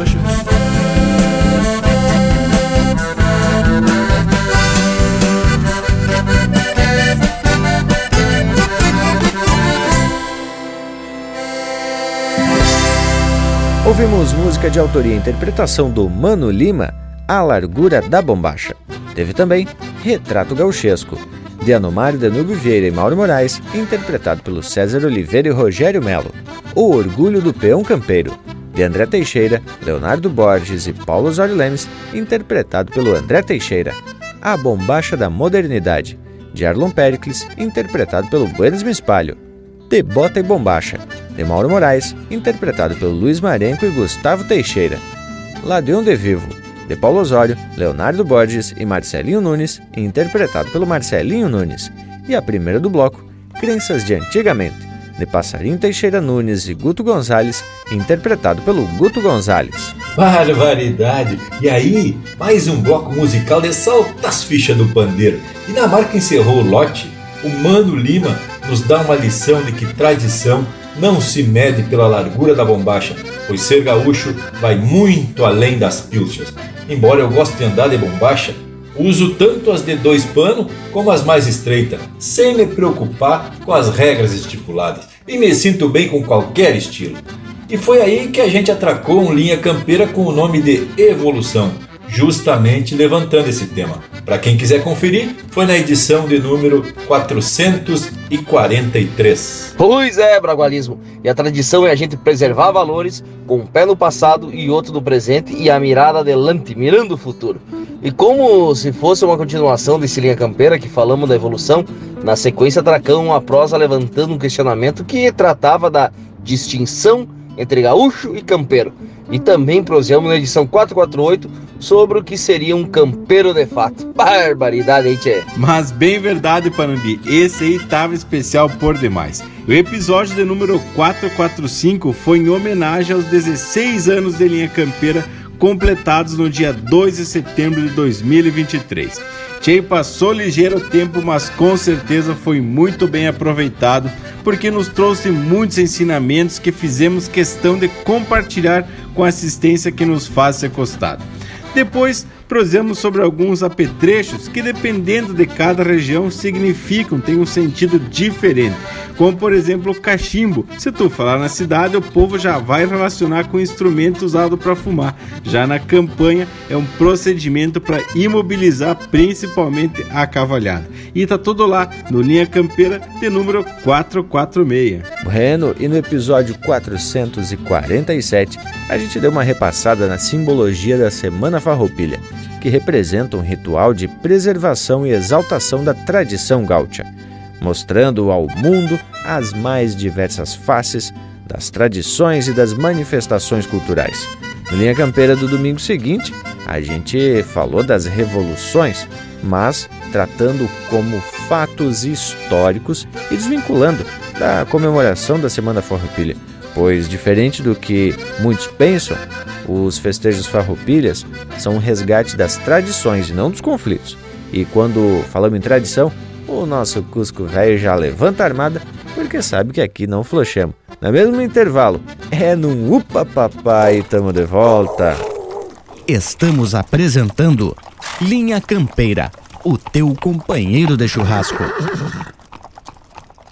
Ouvimos música de autoria e interpretação do Mano Lima, A Largura da Bombacha. Teve também Retrato Gauchesco, de Anomário Danúbio Vieira e Mauro Moraes, interpretado pelo César Oliveira e Rogério Melo. O Orgulho do Peão Campeiro, de André Teixeira, Leonardo Borges e Paulo Osório Lemes, interpretado pelo André Teixeira. A Bombacha da Modernidade, de Arlon Pericles, interpretado pelo Buenos Mispalho. De Bota e Bombacha, de Mauro Moraes, interpretado pelo Luiz Marenco e Gustavo Teixeira. Ladeon de Vivo, de Paulo Osório, Leonardo Borges e Marcelinho Nunes, interpretado pelo Marcelinho Nunes. E a primeira do bloco, Crenças de Antigamente, de Passarinho Teixeira Nunes e Guto Gonzalez, interpretado pelo Guto Gonzalez. Barbaridade! E aí, mais um bloco musical de saltas fichas do pandeiro. E na marca encerrou o lote, o Mano Lima nos dá uma lição de que tradição não se mede pela largura da bombacha, pois ser gaúcho vai muito além das pilchas. Embora eu goste de andar de bombacha, uso tanto as de dois panos como as mais estreitas, sem me preocupar com as regras estipuladas, e me sinto bem com qualquer estilo. E foi aí que a gente atracou um linha campeira com o nome de Evolução, justamente levantando esse tema. Para quem quiser conferir, foi na edição de número 443. Pois é, Bragualismo. E a tradição é a gente preservar valores com um pé no passado e outro no presente e a mirada adelante, mirando o futuro. E como se fosse uma continuação desse linha campeira que falamos da evolução, na sequência tracamos uma prosa levantando um questionamento que tratava da distinção entre gaúcho e campeiro. E também prosseamos na edição 448 sobre o que seria um campeiro de fato. Barbaridade, hein, tchê? Mas bem verdade, Panambi, esse aí tava especial por demais. O episódio de número 445 foi em homenagem aos 16 anos de linha campeira completados no dia 2 de setembro de 2023. Tchê passou ligeiro tempo, mas com certeza foi muito bem aproveitado, porque nos trouxe muitos ensinamentos que fizemos questão de compartilhar com a assistência que nos faz ser costado. Depois, prosemos sobre alguns apetrechos que, dependendo de cada região, significam, têm um sentido diferente. Como, por exemplo, o cachimbo. Se tu falar na cidade, o povo já vai relacionar com instrumento usado para fumar. Já na campanha, é um procedimento para imobilizar principalmente a cavalhada. E tá tudo lá no Linha Campeira de número 446. Bueno, e no episódio 447, a gente deu uma repassada na simbologia da Semana Farroupilha, que representa um ritual de preservação e exaltação da tradição gaúcha, mostrando ao mundo as mais diversas faces das tradições e das manifestações culturais. No Linha Campeira do domingo seguinte, a gente falou das revoluções, mas tratando como fatos históricos e desvinculando da comemoração da Semana Farroupilha, pois diferente do que muitos pensam, os festejos farroupilhas são um resgate das tradições e não dos conflitos. E quando falamos em tradição, o nosso Cusco velho já levanta a armada porque sabe que aqui não flochamos. No mesmo intervalo, é num upa papai, tamo de volta. Estamos apresentando Linha Campeira, o teu companheiro de churrasco.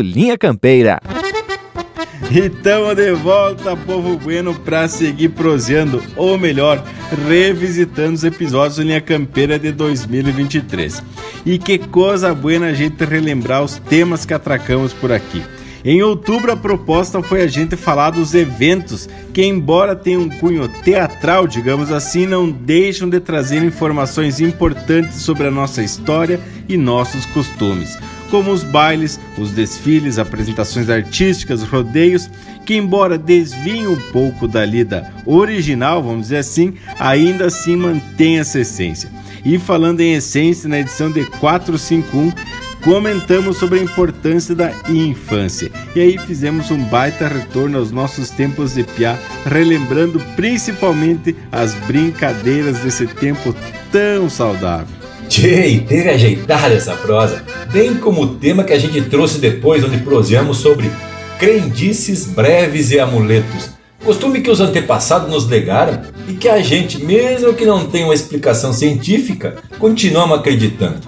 Linha Campeira. E tamo de volta, povo bueno, pra seguir proseando, ou melhor, revisitando os episódios do Linha Campeira de 2023. E que coisa buena a gente relembrar os temas que atracamos por aqui. Em outubro, a proposta foi a gente falar dos eventos que, embora tenham um cunho teatral, digamos assim, não deixam de trazer informações importantes sobre a nossa história e nossos costumes como os bailes, os desfiles, apresentações artísticas, rodeios, que embora desviem um pouco da lida original, vamos dizer assim, ainda assim mantém essa essência. E falando em essência, na edição de 451, comentamos sobre a importância da infância. E aí fizemos um baita retorno aos nossos tempos de piá, relembrando principalmente as brincadeiras desse tempo tão saudável. Tchê, teve ajeitada essa prosa, bem como o tema que a gente trouxe depois, onde proseamos sobre crendices breves e amuletos. Costume que os antepassados nos legaram e que a gente, mesmo que não tenha uma explicação científica, continuamos acreditando.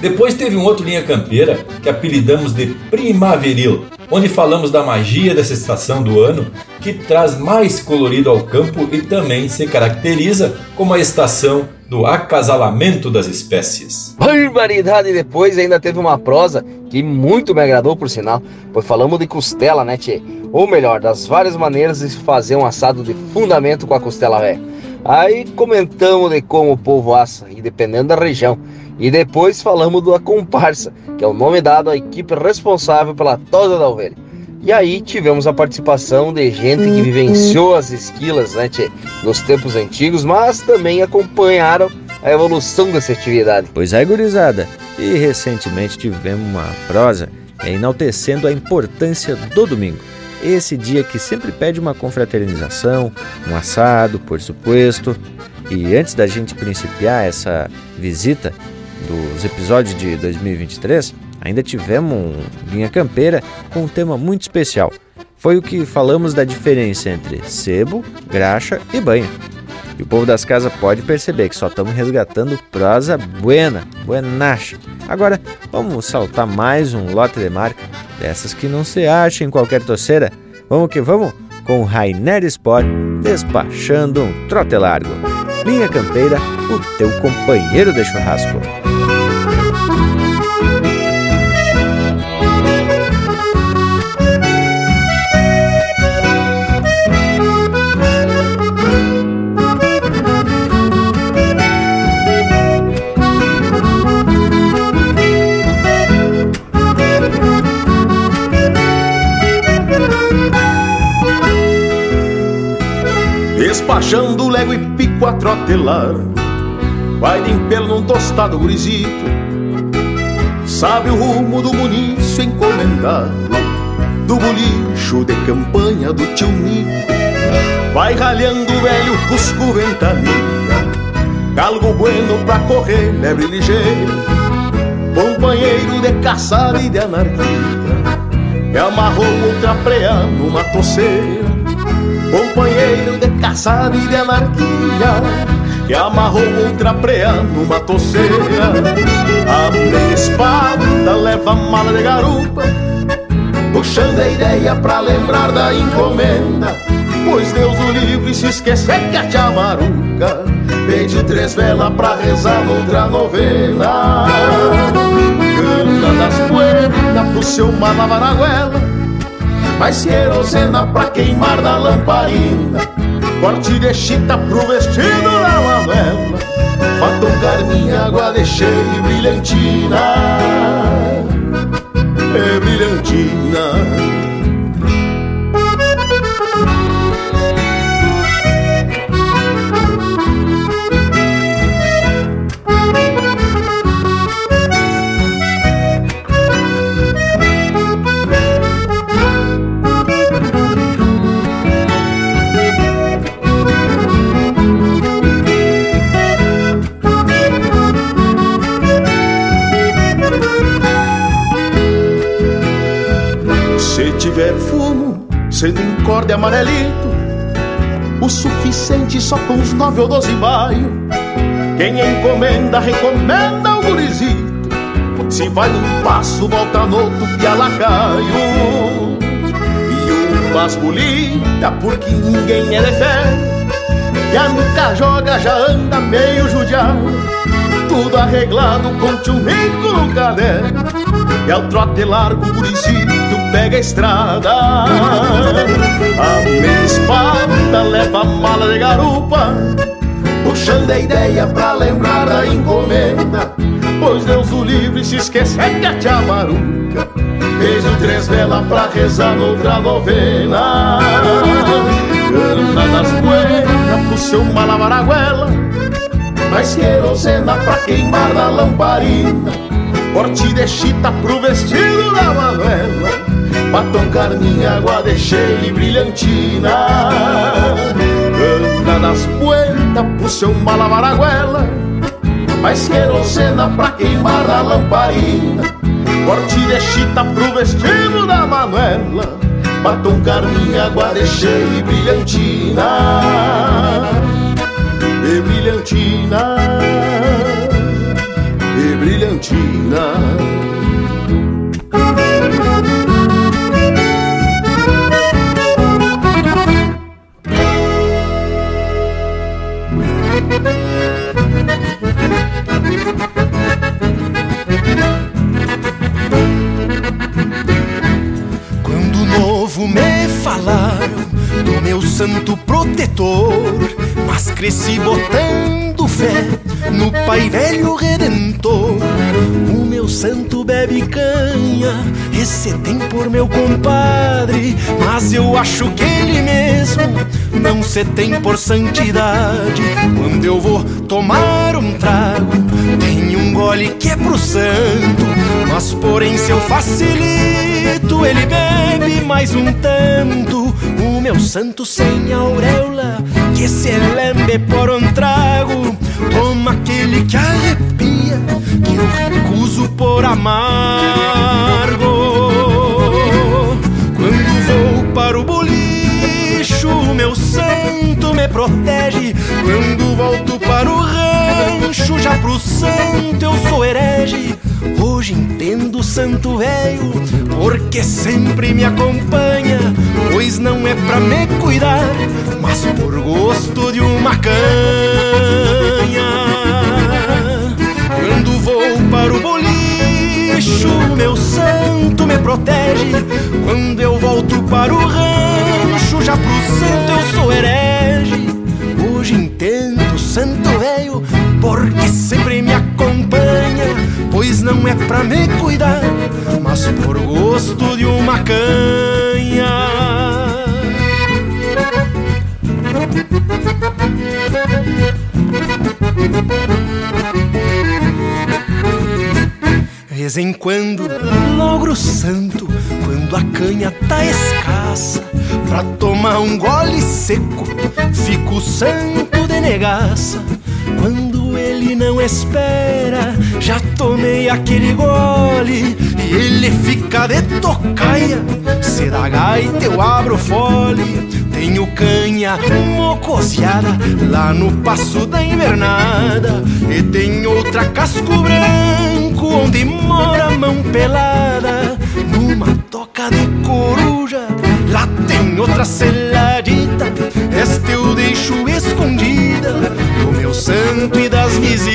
Depois teve um outro linha campeira que apelidamos de primaveril, onde falamos da magia dessa estação do ano que traz mais colorido ao campo e também se caracteriza como a estação do acasalamento das espécies. Barbaridade! Depois ainda teve uma prosa que muito me agradou, por sinal, pois falamos de costela, né, tchê? Ou melhor, das várias maneiras de fazer um assado de fundamento com a costela velha. Aí comentamos de como o povo assa, e dependendo da região. E depois falamos da comparsa, que é o nome dado à equipe responsável pela tosa da ovelha. E aí tivemos a participação de gente que vivenciou as esquilas né, tchê, nos tempos antigos, mas também acompanharam a evolução dessa atividade. Pois é, gurizada. E recentemente tivemos uma prosa enaltecendo a importância do domingo. Esse dia que sempre pede uma confraternização, um assado, por suposto. E antes da gente principiar essa visita dos episódios de 2023, ainda tivemos Linha Campeira com um tema muito especial. Foi o que falamos da diferença entre sebo, graxa e banho. E o povo das casas pode perceber que só estamos resgatando prosa buena, buenacha. Agora, vamos saltar mais um lote de marca, dessas que não se acha em qualquer toceira. Vamos que vamos, com o Rainer Sport despachando um trote largo. Linha Campeira, o teu companheiro de churrasco. Despachando lego e pico a trotelar. Vai de impelo num tostado gurizito. Sabe o rumo do munício encomendado Do bolicho de campanha do tio Nico. Vai ralhando o velho cusco ventania Galgo bueno pra correr, lebre ligeiro. Companheiro de caçada e de anarquia Que amarrou outra preá numa toceira companheiro de caçada e de anarquia, que amarrou outra preá numa toceira. A meia espada leva mala de garupa, puxando a ideia pra lembrar da encomenda. Pois Deus o livre se esquecer que a tia Maruca pede três velas pra rezar noutra novena. Canta das poeiras pro seu Manavaraguela mas querosena pra queimar na lamparina. Corte de chita pro vestido da Manuela Batom carminha, água de cheio brilhantina. É brilhantina sendo em corda amarelito, o suficiente só com uns nove ou doze maio. Quem encomenda, recomenda o gurizito. Se vai num passo, volta no outro, pialacaio. E o mais bonita, porque ninguém é de fé. E a nunca joga, já anda meio judiado. Tudo arreglado com tio no caderno. E ao trote largo, o gurizito pega a estrada. A minha espada leva a mala de garupa Puxando a ideia pra lembrar da encomenda. Pois Deus o livre se esquecer que a tia Maruca Beijo três velas pra rezar noutra novena. Cana das poeiras pro seu malavaraguela Mais querosena pra queimar na lamparina. Corte de chita pro vestido da Manuela Batom carmim, água de cheia brilhantina. Cana das poeiras pro seu malavaraguela Mais querosena pra queimar a lamparina. Corte de chita pro vestido da Manuela. Batom carmim, água de cheia brilhantina. E brilhantina. E brilhantina falaram do meu santo protetor, mas cresci botando fé no Pai Velho Redentor. O meu santo bebe canha, esse tem por meu compadre, mas eu acho que ele mesmo não se tem por santidade. Quando eu vou tomar um trago, gole que é pro santo, mas porém se facilito, ele bebe mais um tanto. O meu santo sem auréola, que se lembre por um trago, toma aquele que arrepia, que eu recuso por amargo. Quando vou para o bolicho, meu santo me protege. Quando volto para o rancho, já pro santo eu sou herege. Hoje entendo o santo velho, porque sempre me acompanha. Pois não é pra me cuidar, mas por gosto de uma canha. Quando vou para o bolicho, meu santo me protege. Quando eu volto para o rancho, já pro santo eu sou herege. Hoje entendo o santo velho, porque sempre me acompanha. Pois não é pra me cuidar, mas por gosto de uma canha. Vez em quando, logro santo, quando a canha tá escassa, pra tomar um gole seco, fico santo de negaça. Quando ele não espera, já tomei aquele gole e ele fica de tocaia. Se dá gaita, eu abro fole. Tenho canha mocoseada lá no passo da invernada. E tem outra casco branco onde mora a mão pelada. Numa toca de coruja, lá tem outra seladita. Esta eu deixo escondida do meu santo e das visitas.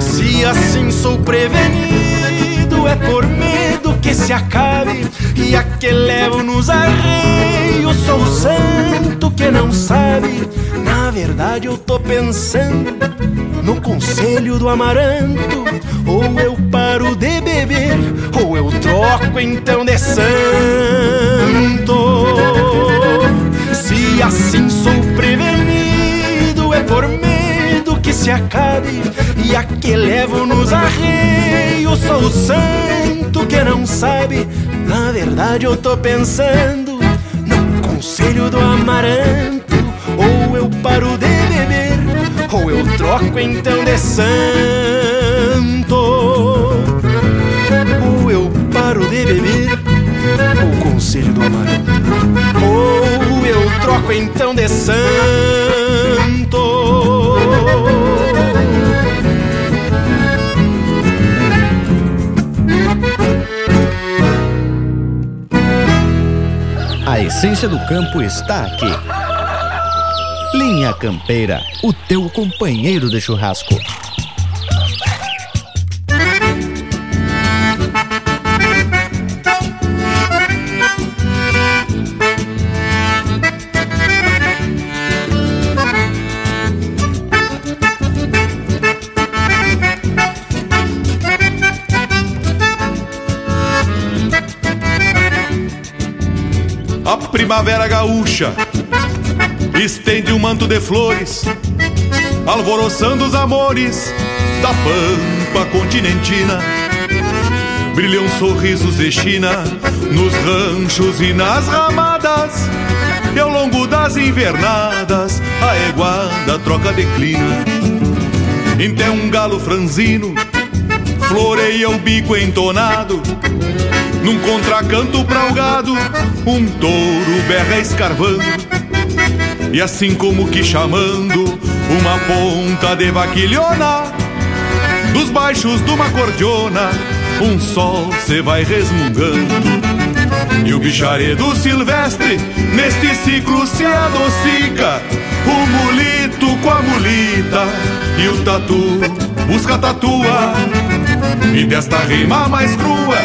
Se assim sou prevenido, é por medo que se acabe. E a que levo nos arreios, sou o santo que não sabe. Na verdade, eu tô pensando no conselho do amaranto. Ou eu paro de beber, ou eu troco então de santo. Se assim sou prevenido, é por medo que se acabe. E a que levo nos arreios, sou o santo que não sabe. Na verdade, eu tô pensando no conselho do amaranto. Ou eu paro de beber, ou eu troco então de santo. Ou eu paro de beber, ou conselho do amaranto. Ou eu troco então de santo. Essência do campo está aqui. Linha Campeira, o teu companheiro de churrasco. Primavera gaúcha estende um manto de flores, alvoroçando os amores da pampa continentina. Brilham sorrisos de China nos ranchos e nas ramadas, e ao longo das invernadas a eguada troca declina. Então um galo franzino floreia o bico entonado num contracanto pra o gado, um touro berra escarvando. E assim como que chamando uma ponta de vaquilhona, dos baixos de uma cordiona, um sol se vai resmungando. E o bicharedo silvestre neste ciclo se adocica, o mulito com a mulita, e o tatu busca tatua E desta rima mais crua,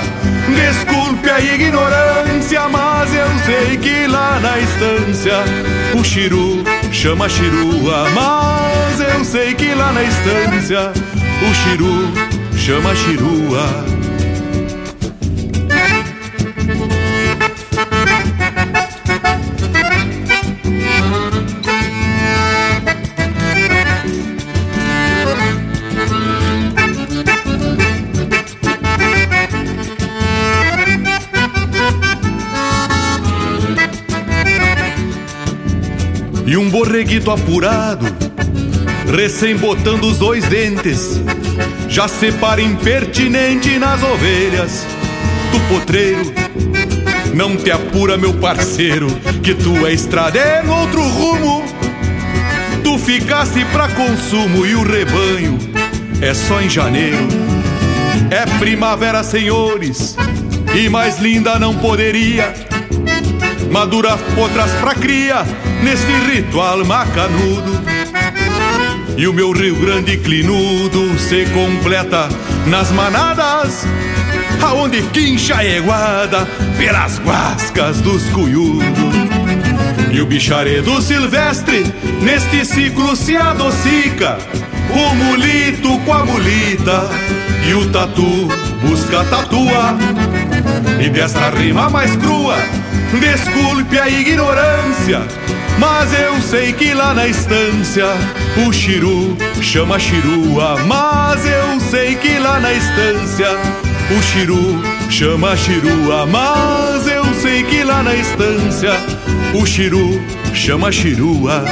desculpe a ignorância, mas eu sei que lá na estância o Chiru chama Chirua. Mas eu sei que lá na estância o Chiru chama Chirua. E um borreguito apurado, recém botando os dois dentes, já separa impertinente nas ovelhas do potreiro. Não te apura, meu parceiro, que tu é estradeiro outro rumo. Tu ficaste pra consumo e o rebanho é só em janeiro. É primavera, senhores, e mais linda não poderia. Madura potras pra cria neste ritual macanudo. E o meu Rio Grande clinudo se completa nas manadas, aonde quincha a eguada pelas guascas dos cuiudos. E o bicharedo silvestre neste ciclo se adocica, o mulito com a mulita e o tatu busca tatua. E desta rima mais crua, desculpe a ignorância mas eu sei que lá na estância o Chiru chama Chirua. Mas eu sei que lá na estância o Chiru chama Chirua. Mas eu sei que lá na estância o Chiru chama Chirua.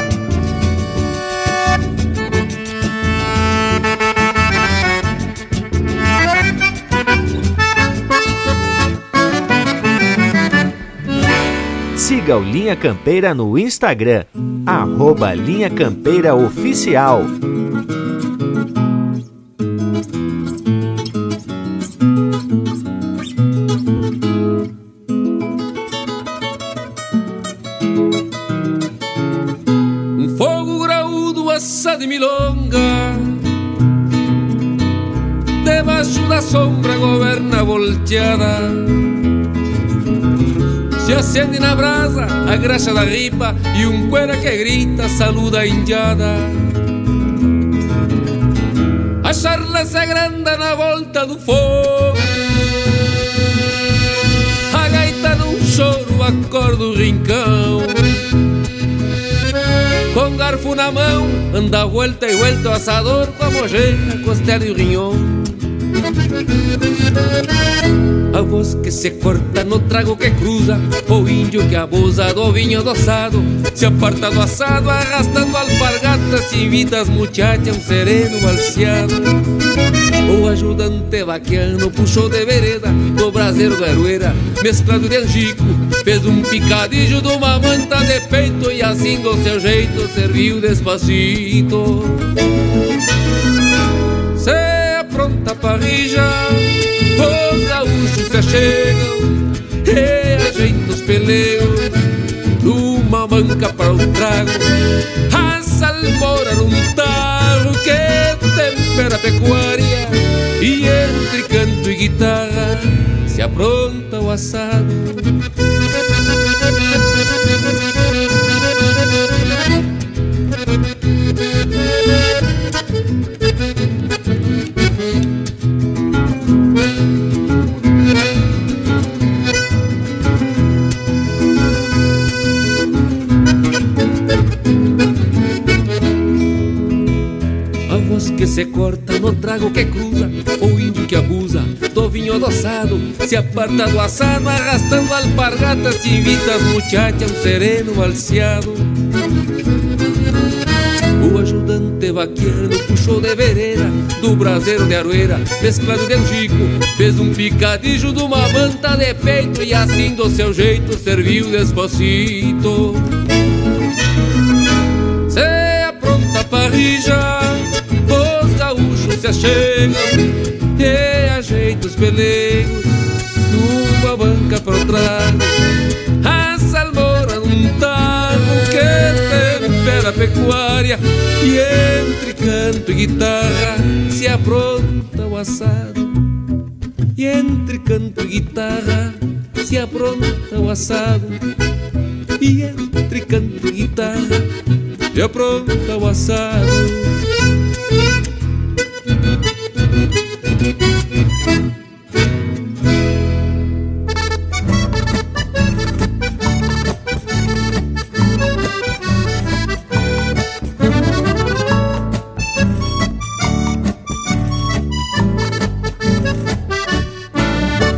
Siga o Linha Campeira no Instagram, arroba Linha Campeira Oficial. Graxa da ripa e um cuera que grita saluda a indiada. A charla se agranda na volta do fogo. A gaita num choro acorda o rincão. Com garfo na mão, anda volta e volta o assador com a mojena, costela e o rinhão. A voz que se corta no trago que cruza O índio que abusa do vinho adoçado Se aparta do assado arrastando alpargatas Se invita as muchachas um sereno balseado O ajudante vaquiano puxou de vereda Do braseiro da arueira mesclado de angico Fez um picadilho de uma manta de peito E assim do seu jeito serviu despacito. Pronta parrija Os gaúchos se achegam E ajeitam os peleus Numa banca para o trago. A salmoura num tarro Que tempera a pecuária E entre canto e guitarra Se apronta o assado se corta no trago que cruza O índio que abusa do vinho adoçado Se aparta do assado arrastando alpargatas E as muchachas um sereno balseado O ajudante vaquiano puxou de vereda Do braseiro de aroeira mesclado de angico Fez um picadilho de uma manta de peito E assim do seu jeito serviu despacito. Se apronta parrija se achegam e ajeita os pelegos numa banca para o trago. A salmoura num tago que tempera a pecuária e entre canto e guitarra se apronta o assado E entre canto e guitarra se apronta o assado. E entre canto e guitarra se apronta o assado.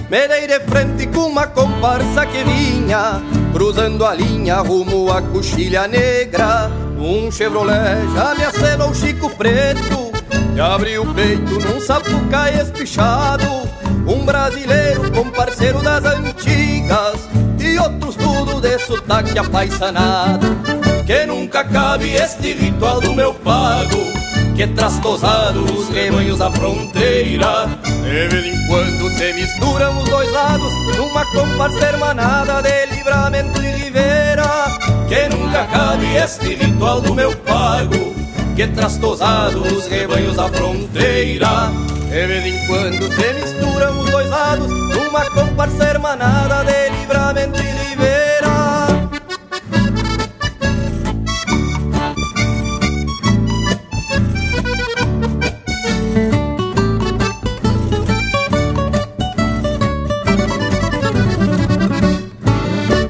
Me dei de frente com uma comparsa que vinha Cruzando a linha rumo à coxilha negra. Um Chevrolet já me acenou o Chico Preto E abriu o peito num sapucai espichado Um brasileiro com parceiro das antigas E outros tudo de sotaque apaixonado Que nunca cabe este ritual do meu pago que traz tosado os rebanhos da fronteira. De vez em quando se misturam os dois lados numa comparsa hermanada de livramento e rivera. Que nunca cabe este ritual do meu pago, que traz tosado os rebanhos da fronteira. De vez em quando se misturam os dois lados numa comparsa hermanada de livramento e rivera.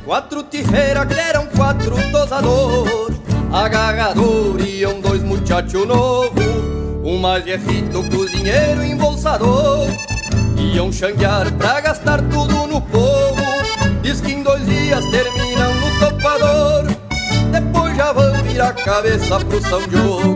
Quatro tijeras que eram quatro tosador Agarrador novo Um mais viejito, cozinheiro embolsador. Iam xanguear pra gastar tudo no povo. Diz que em dois dias terminam no topador. Depois já vão virar cabeça pro São Diogo.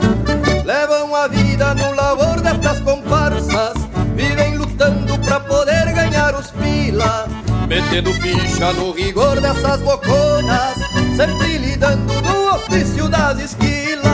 Levam a vida no labor destas comparsas. Vivem lutando pra poder ganhar os pila. Metendo ficha no rigor dessas boconas. Sempre lidando no ofício das esquilas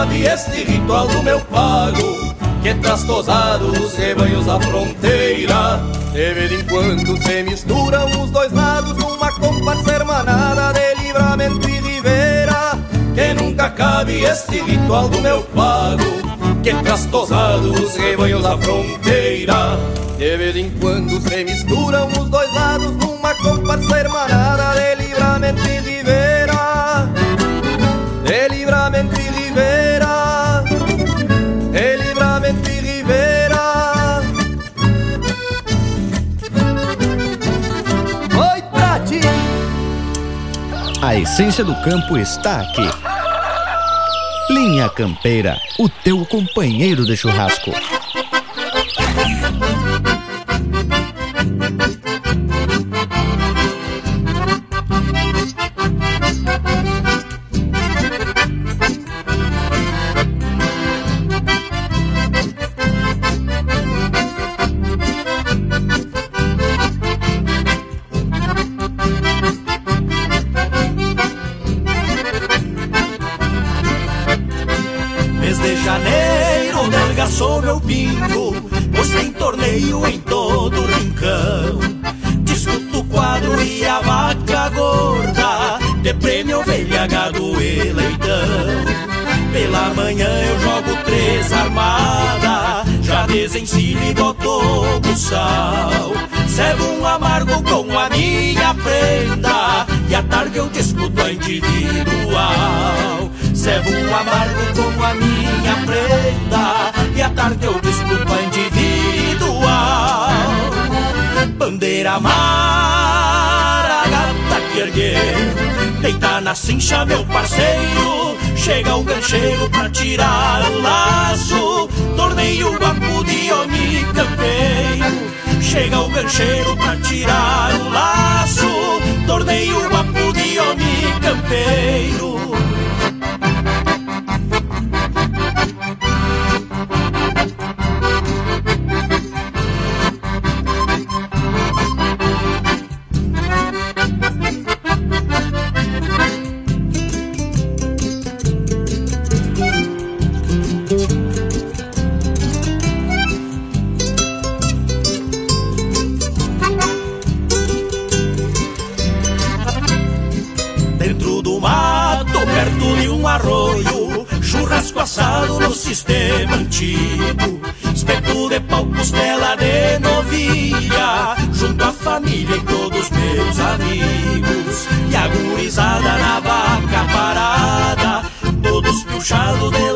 cabe este ritual do meu pago Que traz tosado os rebanhos da fronteira De vez em quando se misturam os dois lados Numa comparsa hermanada de livramento e rivera Que nunca cabe este ritual do meu pago que traz tosado os rebanhos da fronteira. De vez em quando se misturam os dois lados numa comparsa hermanada de livramento e rivera. De livramento essência do campo está aqui. Linha Campeira, o teu companheiro de churrasco. Bandeira amara, gata que erguer. Deita na cincha meu parceiro Chega o gancheiro pra tirar o laço. Torneio guapo de homem campeiro Chega o gancheiro pra tirar o laço. Torneio guapo de homem campeiro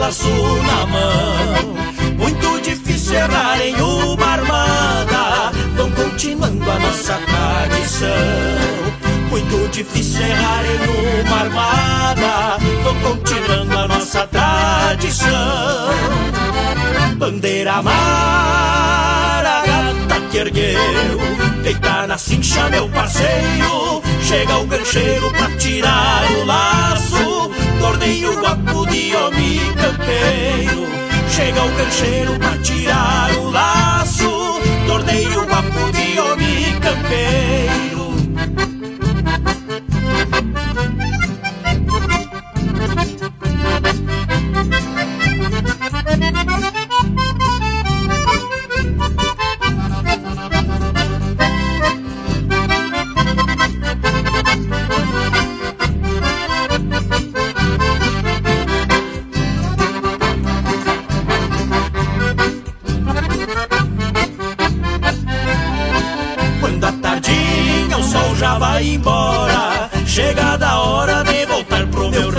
laço na mão. Muito difícil errar em uma armada, vão continuando a nossa tradição. Muito difícil errar em uma armada, vão continuando a nossa tradição. Bandeira amarela, gata que ergueu, deita na cincha, meu parceiro. Chega o gancheiro pra tirar o laço, torneio guapo de homem campeiro. Chega o gancheiro pra tirar o laço, torneio guapo de homem campeiro.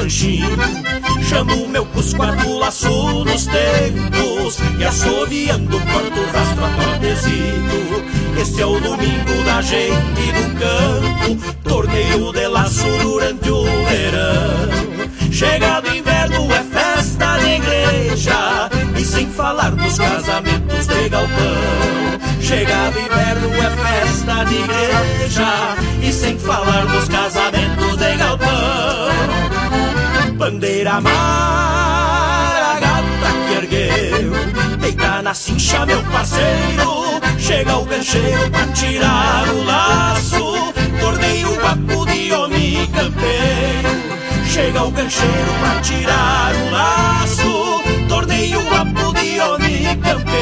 Ranchinho. Chamo o meu cusco do laço nos tempos e assoviando corto rastro a. Este é o domingo da gente do campo, torneio de laço durante o verão. Chegado inverno é festa de igreja e sem falar nos casamentos de galpão. Chegado inverno é festa de igreja E sem falar nos casamentos de galpão Bandeira amarela, gata que ergueu. Deita na cincha, meu parceiro. Chega o gancheiro pra tirar o laço. Torneio guapo de homem campeiro. Chega o gancheiro pra tirar o laço. Torneio guapo de homem campeiro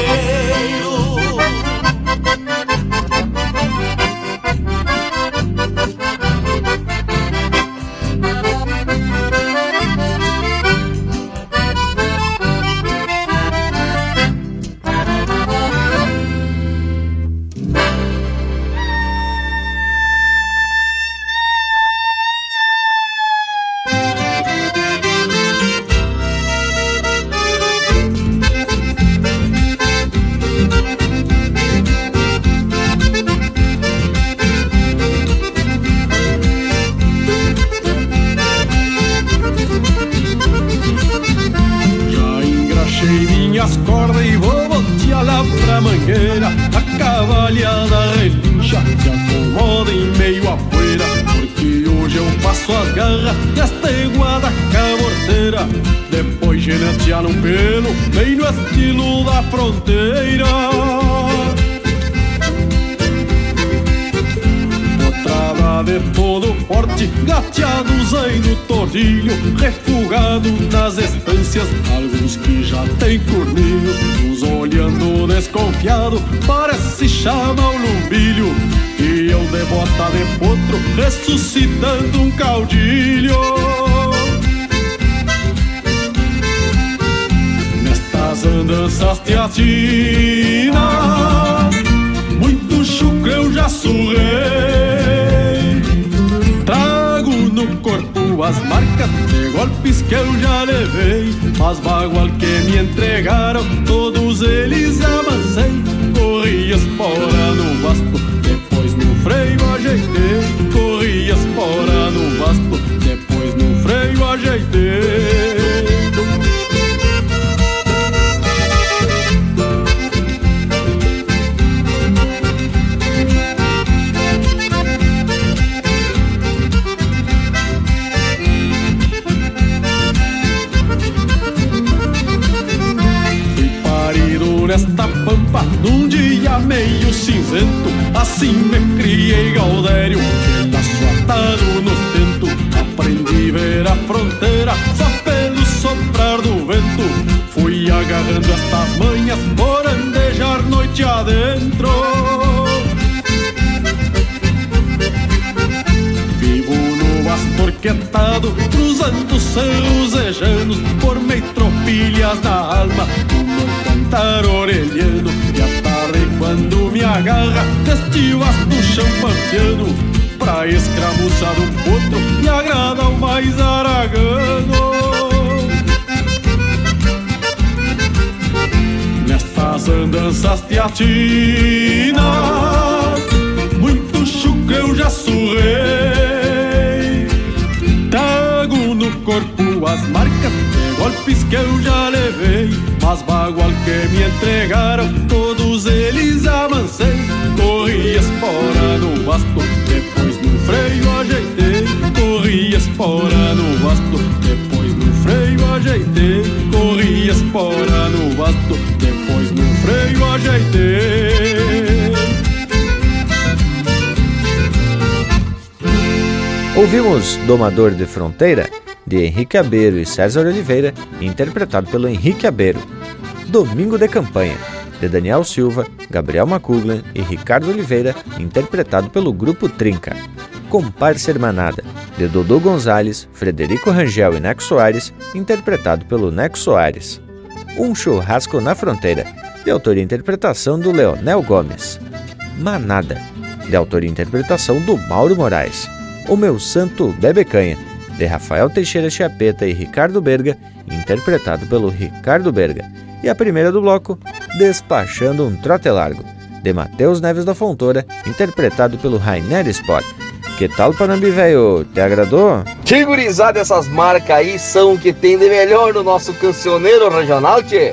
parece chama o lumbilho E eu de bota de potro, ressuscitando um caudilho. Nestas andanças teatinas Muito chucro eu já surrei. Trago no corpo as marcas de golpes que eu já levei Mas bagual que me entregaram, todos eles amancei Corri espora no vasto, depois no freio ajeitei. Corri espora no vasto, depois no freio ajeitei. Fui parido nesta pampa num dia meio cinzento Assim me criei Gaudério, pedaço atado no tento Aprendi ver a fronteira só pelo soprar do vento. Fui agarrando estas manhas por andejar noite adentro. Vivo no astorquetado, cruzando cerros ejanos Por meio tropilhas na alma, um cantar orelhando E à quando me na garra deste vasto champampiano Pra escramuçar um potro me agrada o mais aragano. Nestas andanças teatinas Muito chucre eu já surrei. Trago no corpo as marcas de golpes que eu já levei Mas bagual que me entregaram. Todos eles avancei Corri espora no basto Depois no freio ajeitei. Corri espora no basto Depois no freio ajeitei. Corri espora no basto Depois no freio ajeitei. Ouvimos Domador de Fronteira, de Henrique Abeiro e César Oliveira, interpretado pelo Henrique Abeiro. Domingo de Campanha, de Daniel Silva, Gabriel Macuglan e Ricardo Oliveira, interpretado pelo Grupo Trinca. Comparsa Hermanada, de Dodô Gonzalez, Frederico Rangel e Neco Soares, interpretado pelo Neco Soares. Um Churrasco na Fronteira, de autoria e interpretação do Leonel Gomes. Manada, de autoria e interpretação do Mauro Moraes. O Meu Santo Bebecanha, de Rafael Teixeira Chiapeta e Ricardo Berga, interpretado pelo Ricardo Berga. E a primeira do bloco, Despachando um Trote Largo, de Matheus Neves da Fontoura, interpretado pelo Rainer Sport. Que tal, Panambi, velho? Te agradou? Tigurizada, essas marcas aí são o que tem de melhor no nosso cancioneiro regional, tchê.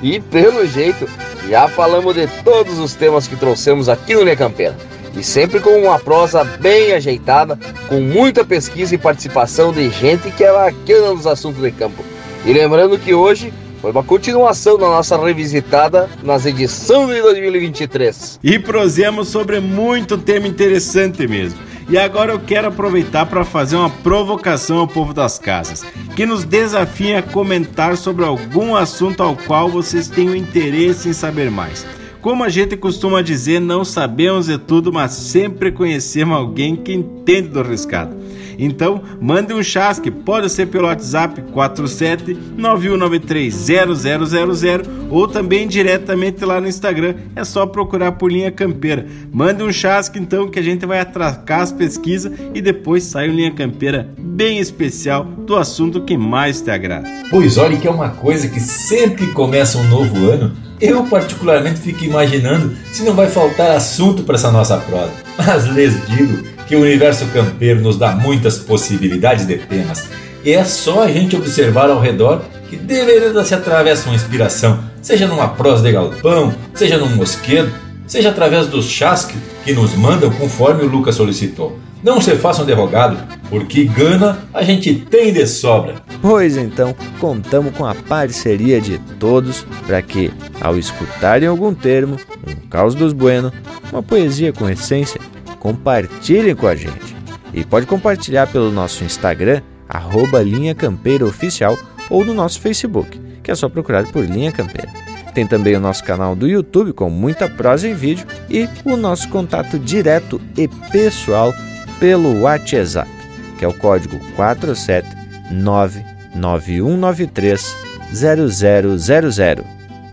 E pelo jeito, já falamos de todos os temas que trouxemos aqui no Linha Campeira. E sempre com uma prosa bem ajeitada, com muita pesquisa e participação de gente que é bacana nos assuntos de campo. E lembrando que hoje foi uma continuação da nossa revisitada nas edições de 2023. E prosemos sobre muito tema interessante mesmo. E agora eu quero aproveitar para fazer uma provocação ao povo das casas, que nos desafia a comentar sobre algum assunto ao qual vocês tenham interesse em saber mais. Como a gente costuma dizer, não sabemos de tudo, mas sempre conhecemos alguém que entende do riscado. Então, mande um chasque, pode ser pelo WhatsApp 47919300000 ou também diretamente lá no Instagram, é só procurar por Linha Campeira. Mande um chasque então que a gente vai atracar as pesquisas e depois sai um Linha Campeira bem especial do assunto que mais te agrada. Pois olha que é uma coisa que sempre começa um novo ano, eu particularmente fico imaginando se não vai faltar assunto para essa nossa prosa. Mas lhes digo que o universo campeiro nos dá muitas possibilidades de temas. E é só a gente observar ao redor que deveria se atravessa uma inspiração, seja numa prosa de galpão, seja num mosquedo, seja através dos chasques que nos mandam conforme o Lucas solicitou. Não se façam derrogado, porque gana a gente tem de sobra. Pois então, contamos com a parceria de todos para que, ao escutarem algum termo, um caos dos bueno, uma poesia com essência, compartilhem com a gente. E pode compartilhar pelo nosso Instagram, arroba Linha Campeira Oficial, ou no nosso Facebook, que é só procurar por Linha Campeira. Tem também o nosso canal do YouTube com muita prosa em vídeo e o nosso contato direto e pessoal pelo WhatsApp, que é o código 47991930000.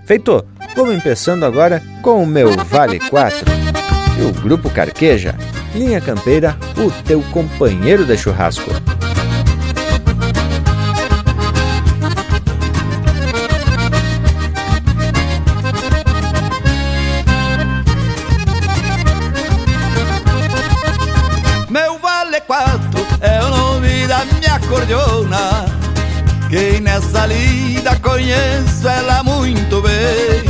Feito! Vamos começando agora com o meu Vale 4 e o Grupo Carqueja, Linha Campeira, o teu companheiro de churrasco. Que nessa lida conheço ela muito bem.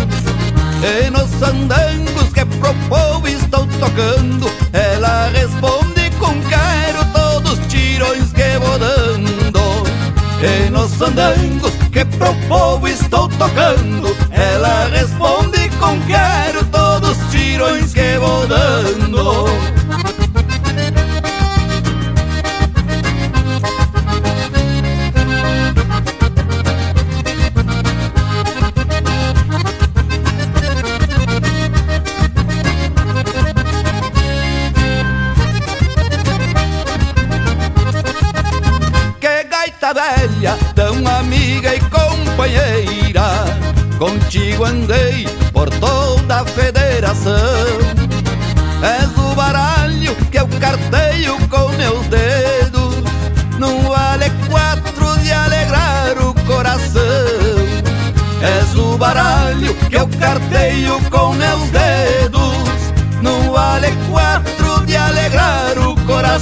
E nos andangos que pro povo estou tocando Ela responde com quero todos os tirões que vou dando. E nos andangos que pro povo estou tocando Ela responde com quero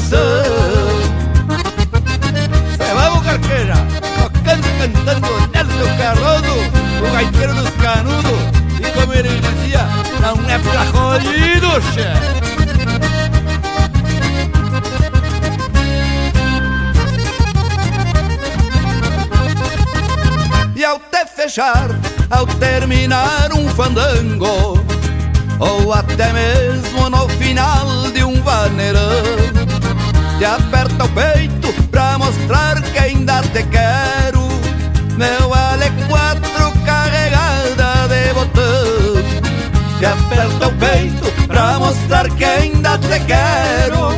coração Se vamos carqueira, tocando e cantando Nelson Cardoso, o gaiteiro dos canudos E como ele dizia, não é pra colhido, chefe E ao te fechar, ao terminar um fandango Ou até mesmo no final de um vaneirão Te aperta o peito pra mostrar que ainda te quero. Meu ale quatro carregada de botão. Te aperta o peito pra mostrar que ainda te quero.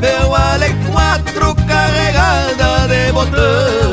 Meu ale quatro carregada de botão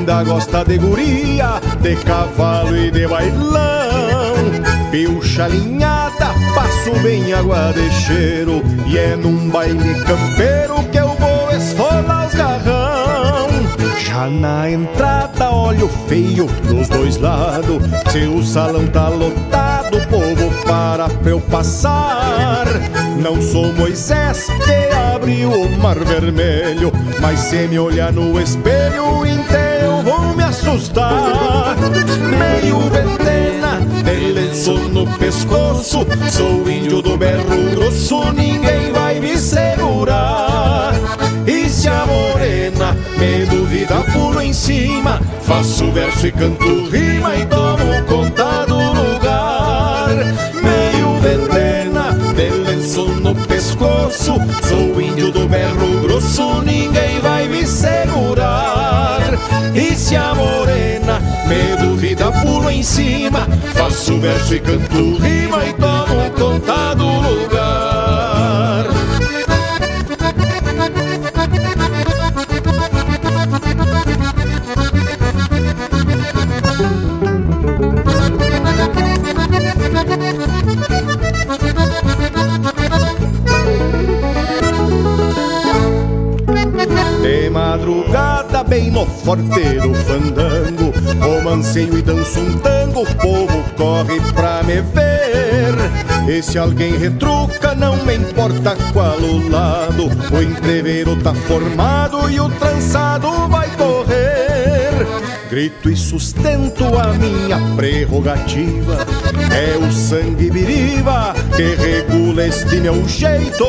ainda gosta de guria, de cavalo e de bailão. Pilcha alinhada, passo bem água de cheiro E é num baile campeiro que eu vou esfolar os garrão. Já na entrada olho feio dos dois lados Se o salão tá lotado, para eu passar. Não sou Moisés que abriu o mar vermelho Mas se me olhar no espelho inteiro vou me assustar. Meio ventena, de lenço no pescoço Sou índio do berro grosso, ninguém vai me segurar. E se a morena me duvida, pulo em cima Faço verso e canto rima e tomo E se a morena me duvida, pulo em cima Faço verso e canto rima e tomo conta do bem no forteiro fandango, romanceio e danço um tango, o povo corre pra me ver. E se alguém retruca, não me importa qual o lado, o entreveiro tá formado e o trançado vai correr. Grito e sustento a minha prerrogativa. É o sangue viriva que regula este meu jeito.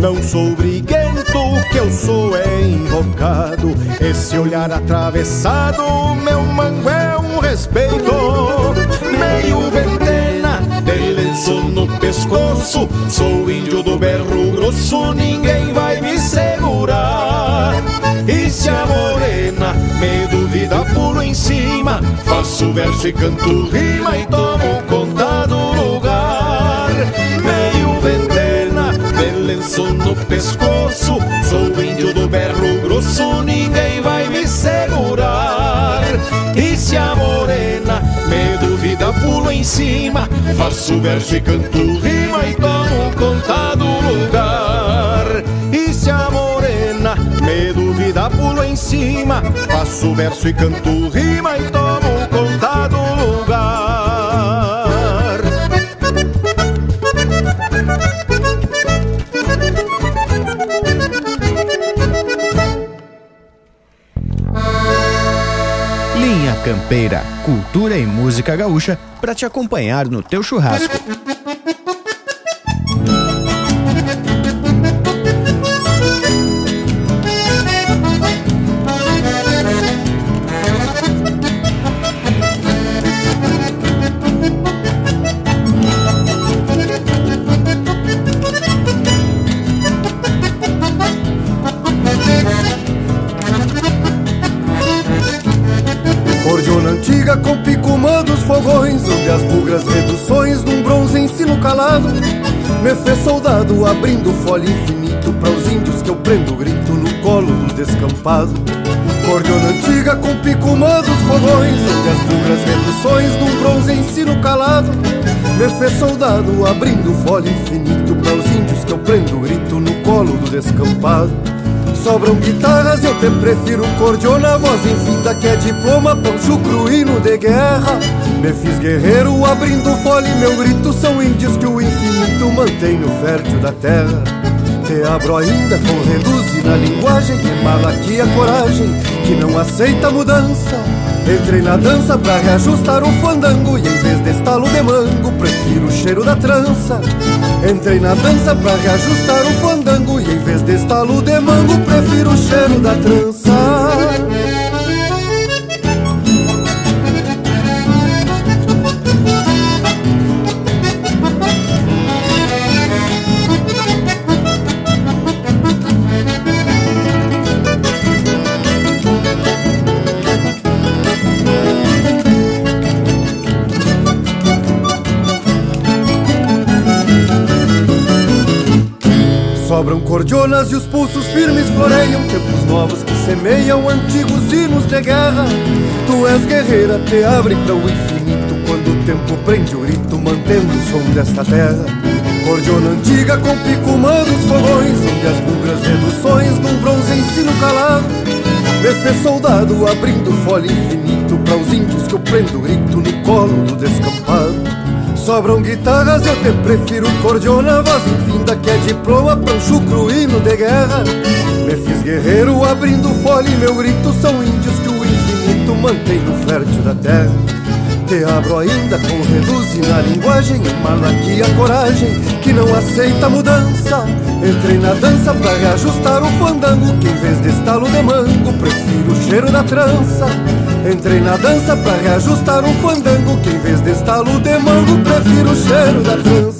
Não sou briguento, o que eu sou é invocado. Esse olhar atravessado, meu mango é um respeito. Meio ventena, lenço no pescoço. Sou índio do berro grosso, ninguém vai me segurar. E se a morena me duvida, pulo em cima. Faço verso e canto rima e tomo conta do lugar. Lenço no pescoço. Sou índio do berro grosso, ninguém vai me segurar. E se a morena me duvida, pulo em cima. Faço verso e canto rima e tomo conta do lugar. E se a morena me duvida, pulo em cima. Faço verso e canto rima e tomo conta do lugar. Campeira, cultura e música gaúcha para te acompanhar no teu churrasco. Abrindo folha infinito Para os índios que eu prendo grito no colo do descampado. Cordiona antiga com picumã dos fogões Onde as bugras reduções num bronze ensino calado. Me fez soldado abrindo folha infinito Para os índios que eu prendo grito no colo do descampado. Sobram guitarras, eu te prefiro cordiona Voz infinda que é diploma, poncho cruíno de guerra Me fiz guerreiro abrindo fole Meu grito são índios que o infinito mantém no fértil da terra. Te abro ainda com reduzir na linguagem aqui a coragem que não aceita mudança. Entrei na dança pra reajustar o fandango E em vez de estalo de mango Prefiro o cheiro da trança. Entrei na dança pra reajustar o fandango E em vez de estalo de mango Prefiro o cheiro da trança E os pulsos firmes floreiam Tempos novos que semeiam antigos hinos de guerra. Tu és guerreira, te abre para o infinito Quando o tempo prende o grito, mantendo o som desta terra. Cordiona antiga com picumã dos fogões Onde as bugras reduções num bronze ensino calado. Fez soldado abrindo folha infinito Para os índios que eu prendo grito no colo do descampado Sobram guitarras, eu te prefiro cordiona Voz infinda que é diploma, pancho cruíno de guerra. Me fiz guerreiro abrindo fole Meu grito são índios que o infinito mantém no fértil da terra Te abro ainda com reduzir na linguagem aqui a coragem que não aceita mudança. Entrei na dança pra reajustar o fandango Que em vez de estalo de mango Prefiro o cheiro da trança. Entrei na dança pra reajustar o fandango Que em vez de estalo de mango Prefiro o cheiro da trança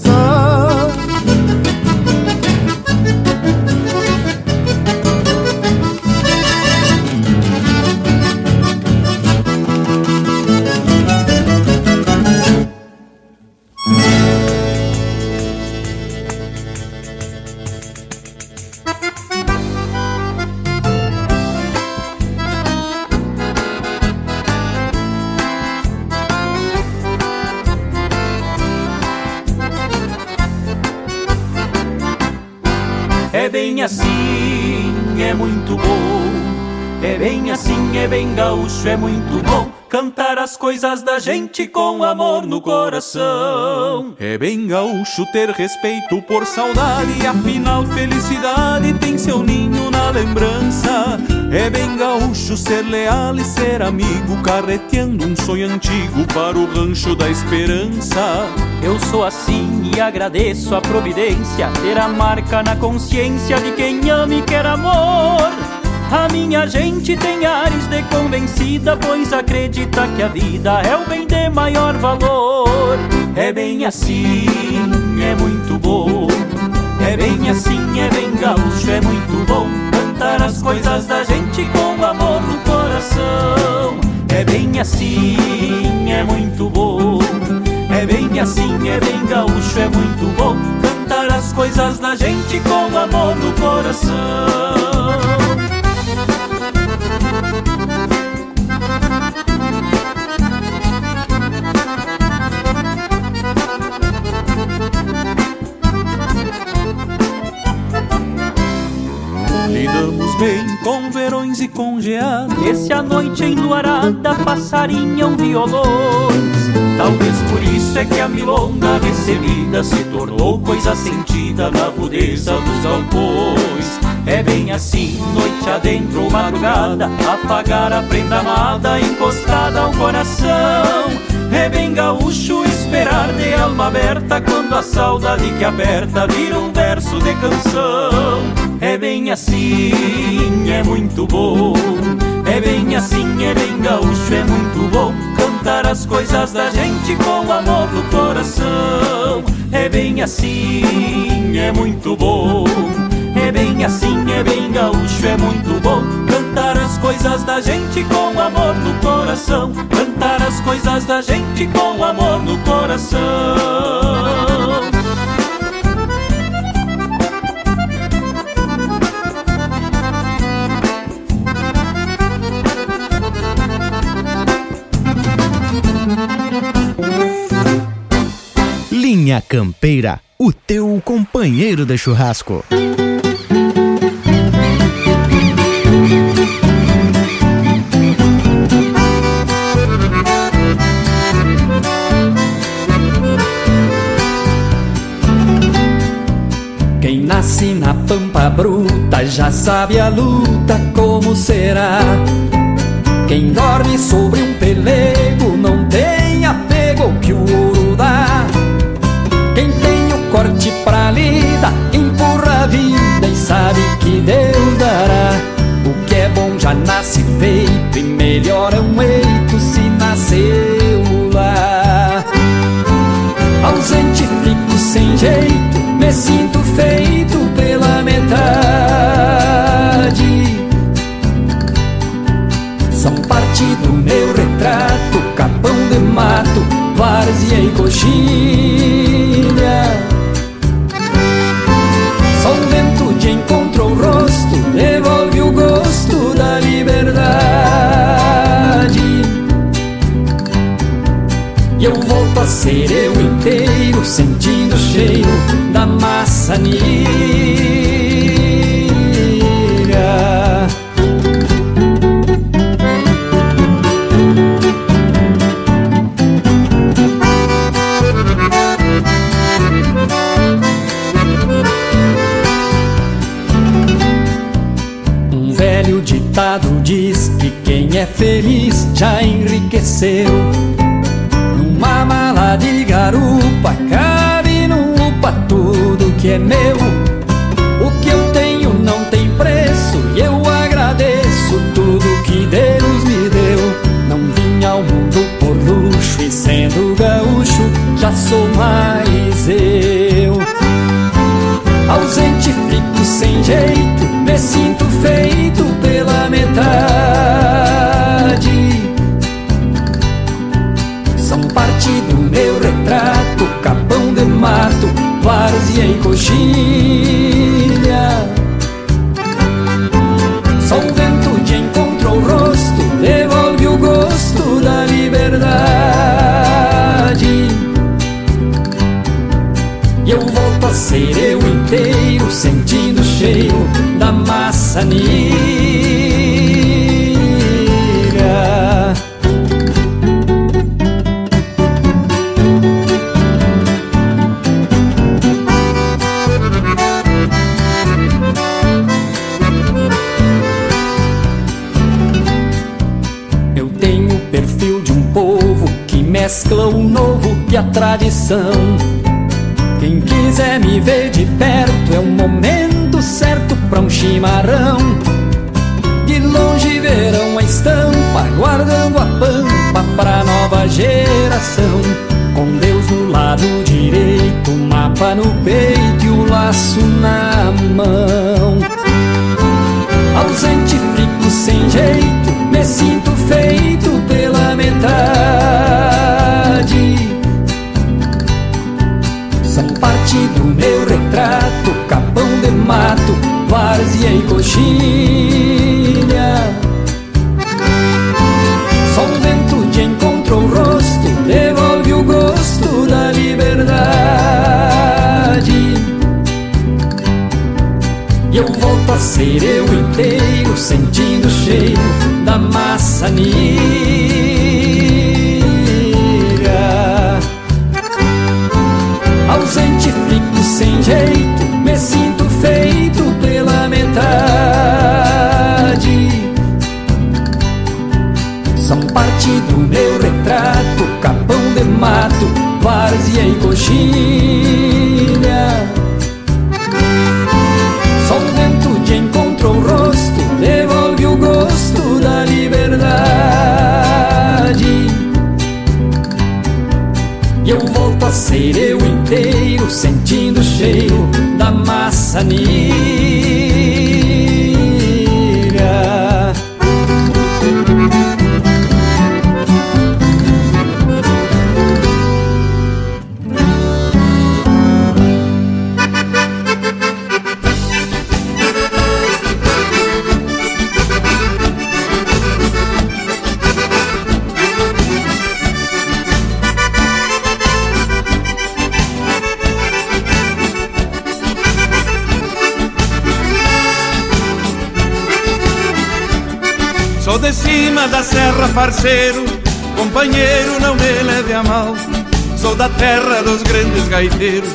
coisas da gente com amor no coração. É bem gaúcho ter respeito por saudade, afinal felicidade tem seu ninho na lembrança. É bem gaúcho ser leal e ser amigo, carreteando um sonho antigo para o rancho da esperança. Eu sou assim e agradeço a providência, ter a marca na consciência de quem ama e quer amor. A minha gente tem ares de convencida, pois acredita que a vida é o bem de maior valor. É bem assim, é muito bom. É bem assim, é bem gaúcho, é muito bom. Cantar as coisas da gente com amor no coração. É bem assim, é muito bom. É bem assim, é bem gaúcho, é muito bom. Cantar as coisas da gente com amor no coração. Bem com verões e com geadas. Esse a noite enluarada passarinham violões. Talvez por isso é que a milonga recebida Se tornou coisa sentida na rudeza dos galpões. É bem assim, noite adentro madrugada Afagar a prenda amada encostada ao coração. É bem gaúcho esperar de alma aberta Quando a saudade que aperta vira um verso de canção É bem assim, é muito bom. É bem assim, é bem gaúcho, é muito bom. Cantar as coisas da gente com amor no coração. É bem assim, é muito bom. É bem assim, é bem gaúcho, é muito bom. Cantar as coisas da gente com amor no coração. Cantar as coisas da gente com amor no coração Campeira, o teu companheiro de churrasco. Quem nasce na pampa bruta já sabe a luta como será. Quem dorme sobre sabe que Deus dará. O que é bom já nasce feito e melhora um eito se nasceu lá. Ausente fico sem jeito, me sinto feito ser eu inteiro, sentindo o cheiro da maçanilha. Um velho ditado diz que quem é feliz já enriqueceu. Garupa cabe no upa tudo que é meu. O que eu tenho não tem preço e eu agradeço tudo que Deus me deu. Não vim ao mundo por luxo e sendo gaúcho já sou mais eu. Ausente fico sem jeito, me sinto Eu inteiro sentindo o cheiro da maçaneira Eu tenho o perfil de um povo que mescla o novo e a tradição. Feito pela metade. São parte do meu retrato, capão de mato, várzea e coxilha. Só o vento de encontro o rosto, devolve o gosto da liberdade. E eu volto a ser eu inteiro, sentindo o cheiro da maçanilha. Ausente fico sem jeito, me sinto feito pela metade. São parte do meu retrato, capão de mato, várzea e coxilha. Maçanilha. Gaiteiros,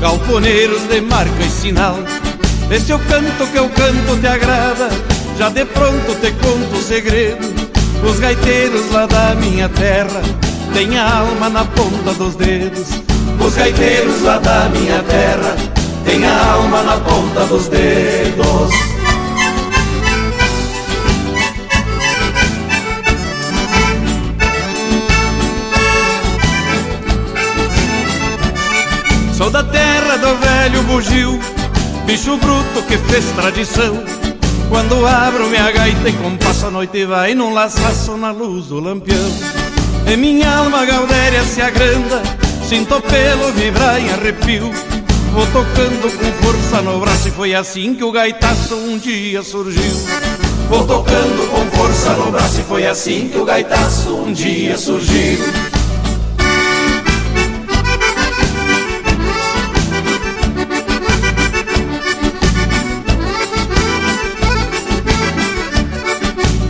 galponeiros de marca e sinal. Esse o canto que eu canto te agrada, já de pronto te conto o segredo. Os gaiteiros lá da minha terra têm a alma na ponta dos dedos. Os gaiteiros lá da minha terra têm a alma na ponta dos dedos. Sou da terra do velho bugio, bicho bruto que fez tradição. Quando abro minha gaita e compasso a noite vai num laçaço na luz do lampião. E minha alma gaudéria se agranda, sinto pelo vibrar em arrepio. Vou tocando com força no braço e foi assim que o gaitaço um dia surgiu. Vou tocando com força no braço e foi assim que o gaitaço um dia surgiu.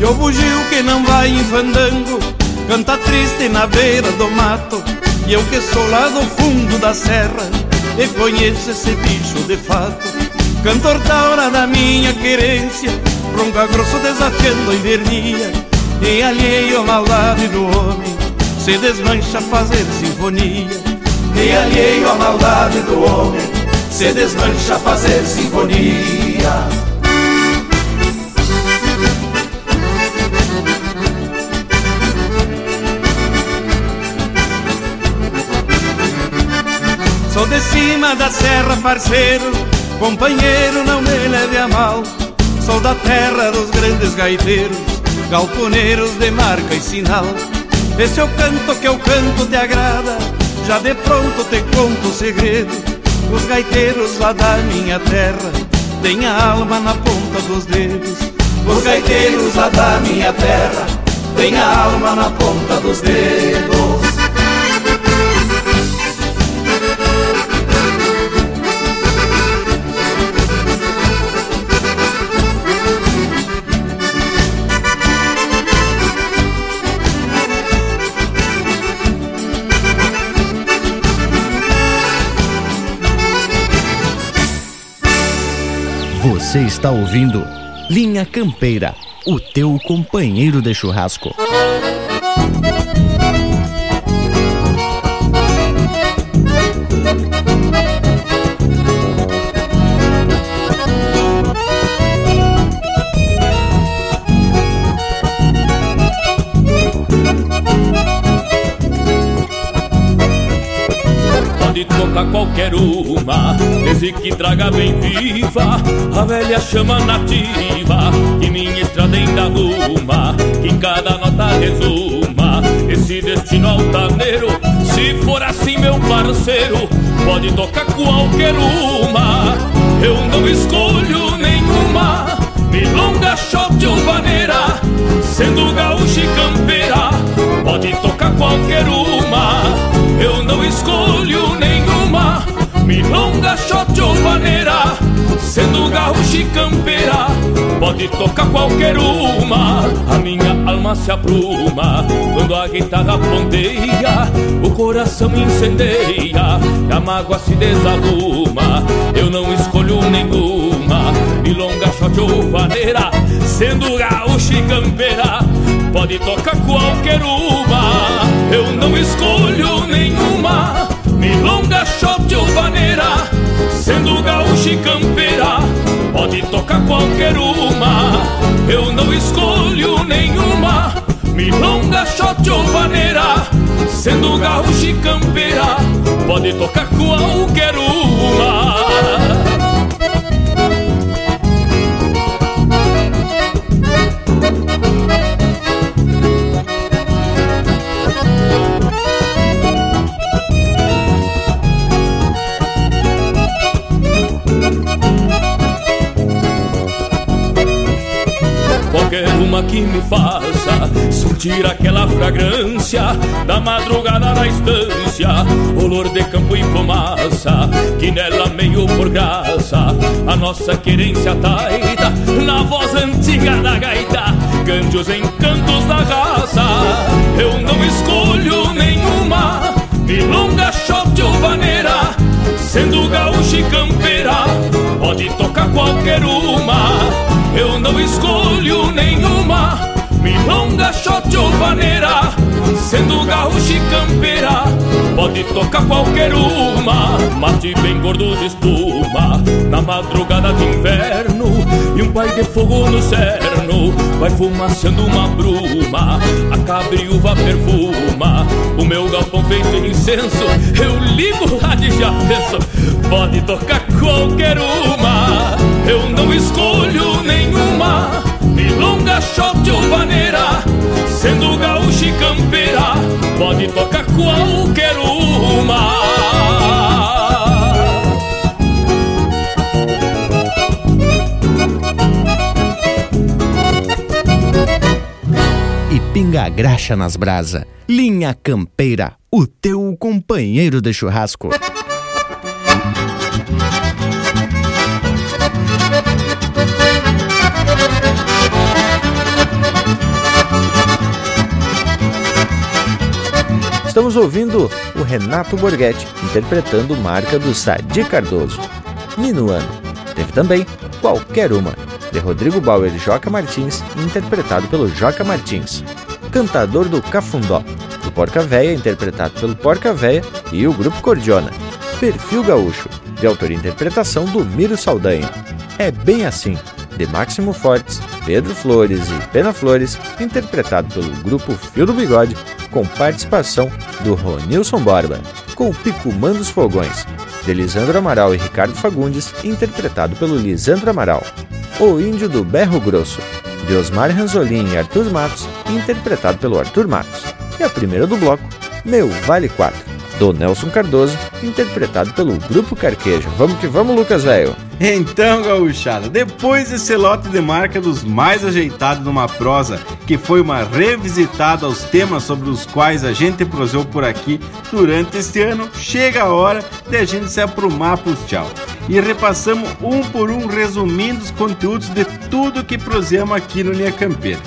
O bugio que não vai em fandango Canta triste na beira do mato. E eu que sou lá do fundo da serra E conheço esse bicho de fato. Cantor da hora da minha querência Ronca grosso desafiando a invernia. E alheio a maldade do homem Se desmancha a fazer sinfonia. E alheio a maldade do homem Se desmancha a fazer sinfonia Sou de cima da serra, parceiro, companheiro, não me leve a mal. Sou da terra dos grandes gaiteiros, galponeiros de marca e sinal. Esse é o canto que eu canto te agrada, já de pronto te conto o segredo. Os gaiteiros lá da minha terra têm a alma na ponta dos dedos. Os gaiteiros lá da minha terra têm a alma na ponta dos dedos. Você está ouvindo Linha Campeira, o teu companheiro de churrasco. Desde que traga bem viva a velha chama nativa que minha estrada ainda arruma, que em cada nota resuma esse destino altaneiro. Se for assim, meu parceiro, pode tocar qualquer uma, eu não escolho nenhuma. Milonga, shot ou vaneira, sendo gaúcha e campeira, pode tocar qualquer uma, eu não escolho nenhuma. Milonga, shot ou vaneira, sendo gaúcha e campeira, pode tocar qualquer uma. A minha alma se apruma quando a guitarra ponteia, o coração incendeia, e a mágoa se desarruma. Eu não escolho nenhuma, milonga, shot ou vaneira, sendo gaúcha e campeira, pode tocar qualquer uma. Eu não escolho nenhuma, milonga, shot ou vaneira, sendo gaúcha e campeira, pode tocar qualquer uma. Eu não escolho nenhuma, milonga, shot ou vaneira, sendo gaúcha e campeira, pode tocar qualquer uma. Qualquer uma que me faça sentir aquela fragrância da madrugada na estância, olor de campo e fumaça, que nela meio por graça, a nossa querência taita, na voz antiga da gaita, cante os encantos da raça. Eu não escolho nenhuma, milonga, shot ou vaneira, sendo gaúcha e campeira, pode tocar qualquer uma. Eu não escolho nenhuma, milonga, shot ou vaneira, sendo gaúcha e campeira, pode tocar qualquer uma. Mate bem gordo de espuma, na madrugada de inverno, e um pai de fogo no cerno, vai fumaçando uma bruma, a cabriúva perfuma, o meu galpão feito em incenso, eu ligo lá de já penso, pode tocar qualquer uma. Eu não escolho nenhuma, milonga, shot ou vaneira, sendo gaúcha e campeira, pode tocar qualquer uma. E pinga a graxa nas brasa. Linha Campeira, o teu companheiro de churrasco. Estamos ouvindo o Renato Borghetti interpretando marca do Sadi Cardoso. Minuano. Teve também Qualquer Uma, de Rodrigo Bauer e Joca Martins, interpretado pelo Joca Martins. Cantador do Cafundó, do Porca Véia, interpretado pelo Porca Véia e o Grupo Cordiona. Perfil Gaúcho, de autoria e interpretação do Miro Saldanha. É bem assim, de Máximo Fortes, Pedro Flores e Pena Flores, interpretado pelo grupo Fio do Bigode, com participação do Ronilson Borba, com o Picumã dos Fogões, de Lisandro Amaral e Ricardo Fagundes, interpretado pelo Lisandro Amaral. O Índio do Berro Grosso, de Osmar Ranzolin e Arthur Matos, interpretado pelo Arthur Matos. E a primeira do bloco, Meu Vale 4, do Nelson Cardoso, interpretado pelo Grupo Carquejo. Vamos que vamos, Lucas Velho! Então, gauchada, depois desse lote de marca dos mais ajeitados numa prosa, que foi uma revisitada aos temas sobre os quais a gente prosou por aqui durante este ano, chega a hora de a gente se aprumar pros tchau. E repassamos um por um resumindo os conteúdos de tudo que prosemos aqui no Linha Campeira.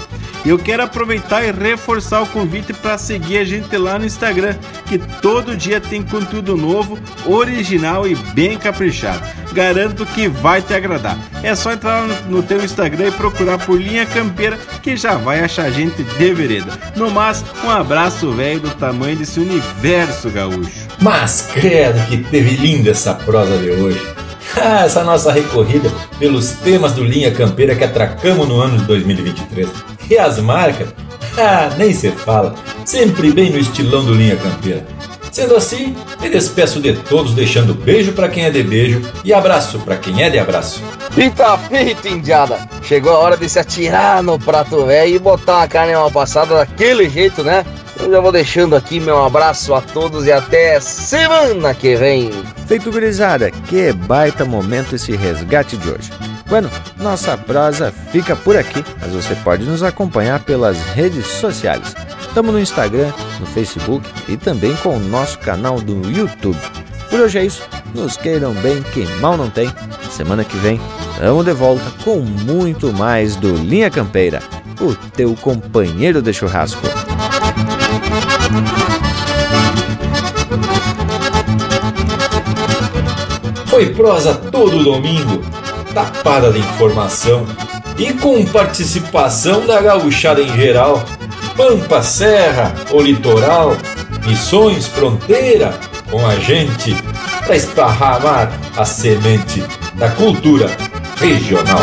Eu quero aproveitar e reforçar o convite para seguir a gente lá no Instagram, que todo dia tem conteúdo novo, original e bem caprichado. garanto que vai te agradar. É só entrar no teu Instagram e procurar por Linha Campeira que já vai achar gente de vereda. No mais, um abraço velho do tamanho desse universo gaúcho. Mas credo que teve linda essa prosa de hoje. Ah, essa nossa recorrida pelos temas do Linha Campeira que atracamos no ano de 2023. E as marcas? Ah, nem se fala. Sempre bem no estilão do Linha Campeira. Sendo assim, me despeço de todos, deixando beijo para quem é de beijo e abraço para quem é de abraço. Pita pita, indiada! Chegou a hora de se atirar no prato velho e botar uma carne mal passada daquele jeito, né? Eu já vou deixando aqui meu abraço a todos e até semana que vem. Feito gurizada, que baita momento esse resgate de hoje. Bueno, nossa prosa fica por aqui, mas você pode nos acompanhar pelas redes sociais. Estamos no Instagram, no Facebook e também com o nosso canal do YouTube. Por hoje é isso, nos queiram bem que mal não tem. Semana que vem, estamos de volta com muito mais do Linha Campeira, o teu companheiro de churrasco. Foi prosa todo domingo, tapada de informação e com participação da gauchada em geral, Pampa, Serra, o litoral, Missões, Fronteira, com a gente para esparramar a semente da cultura regional.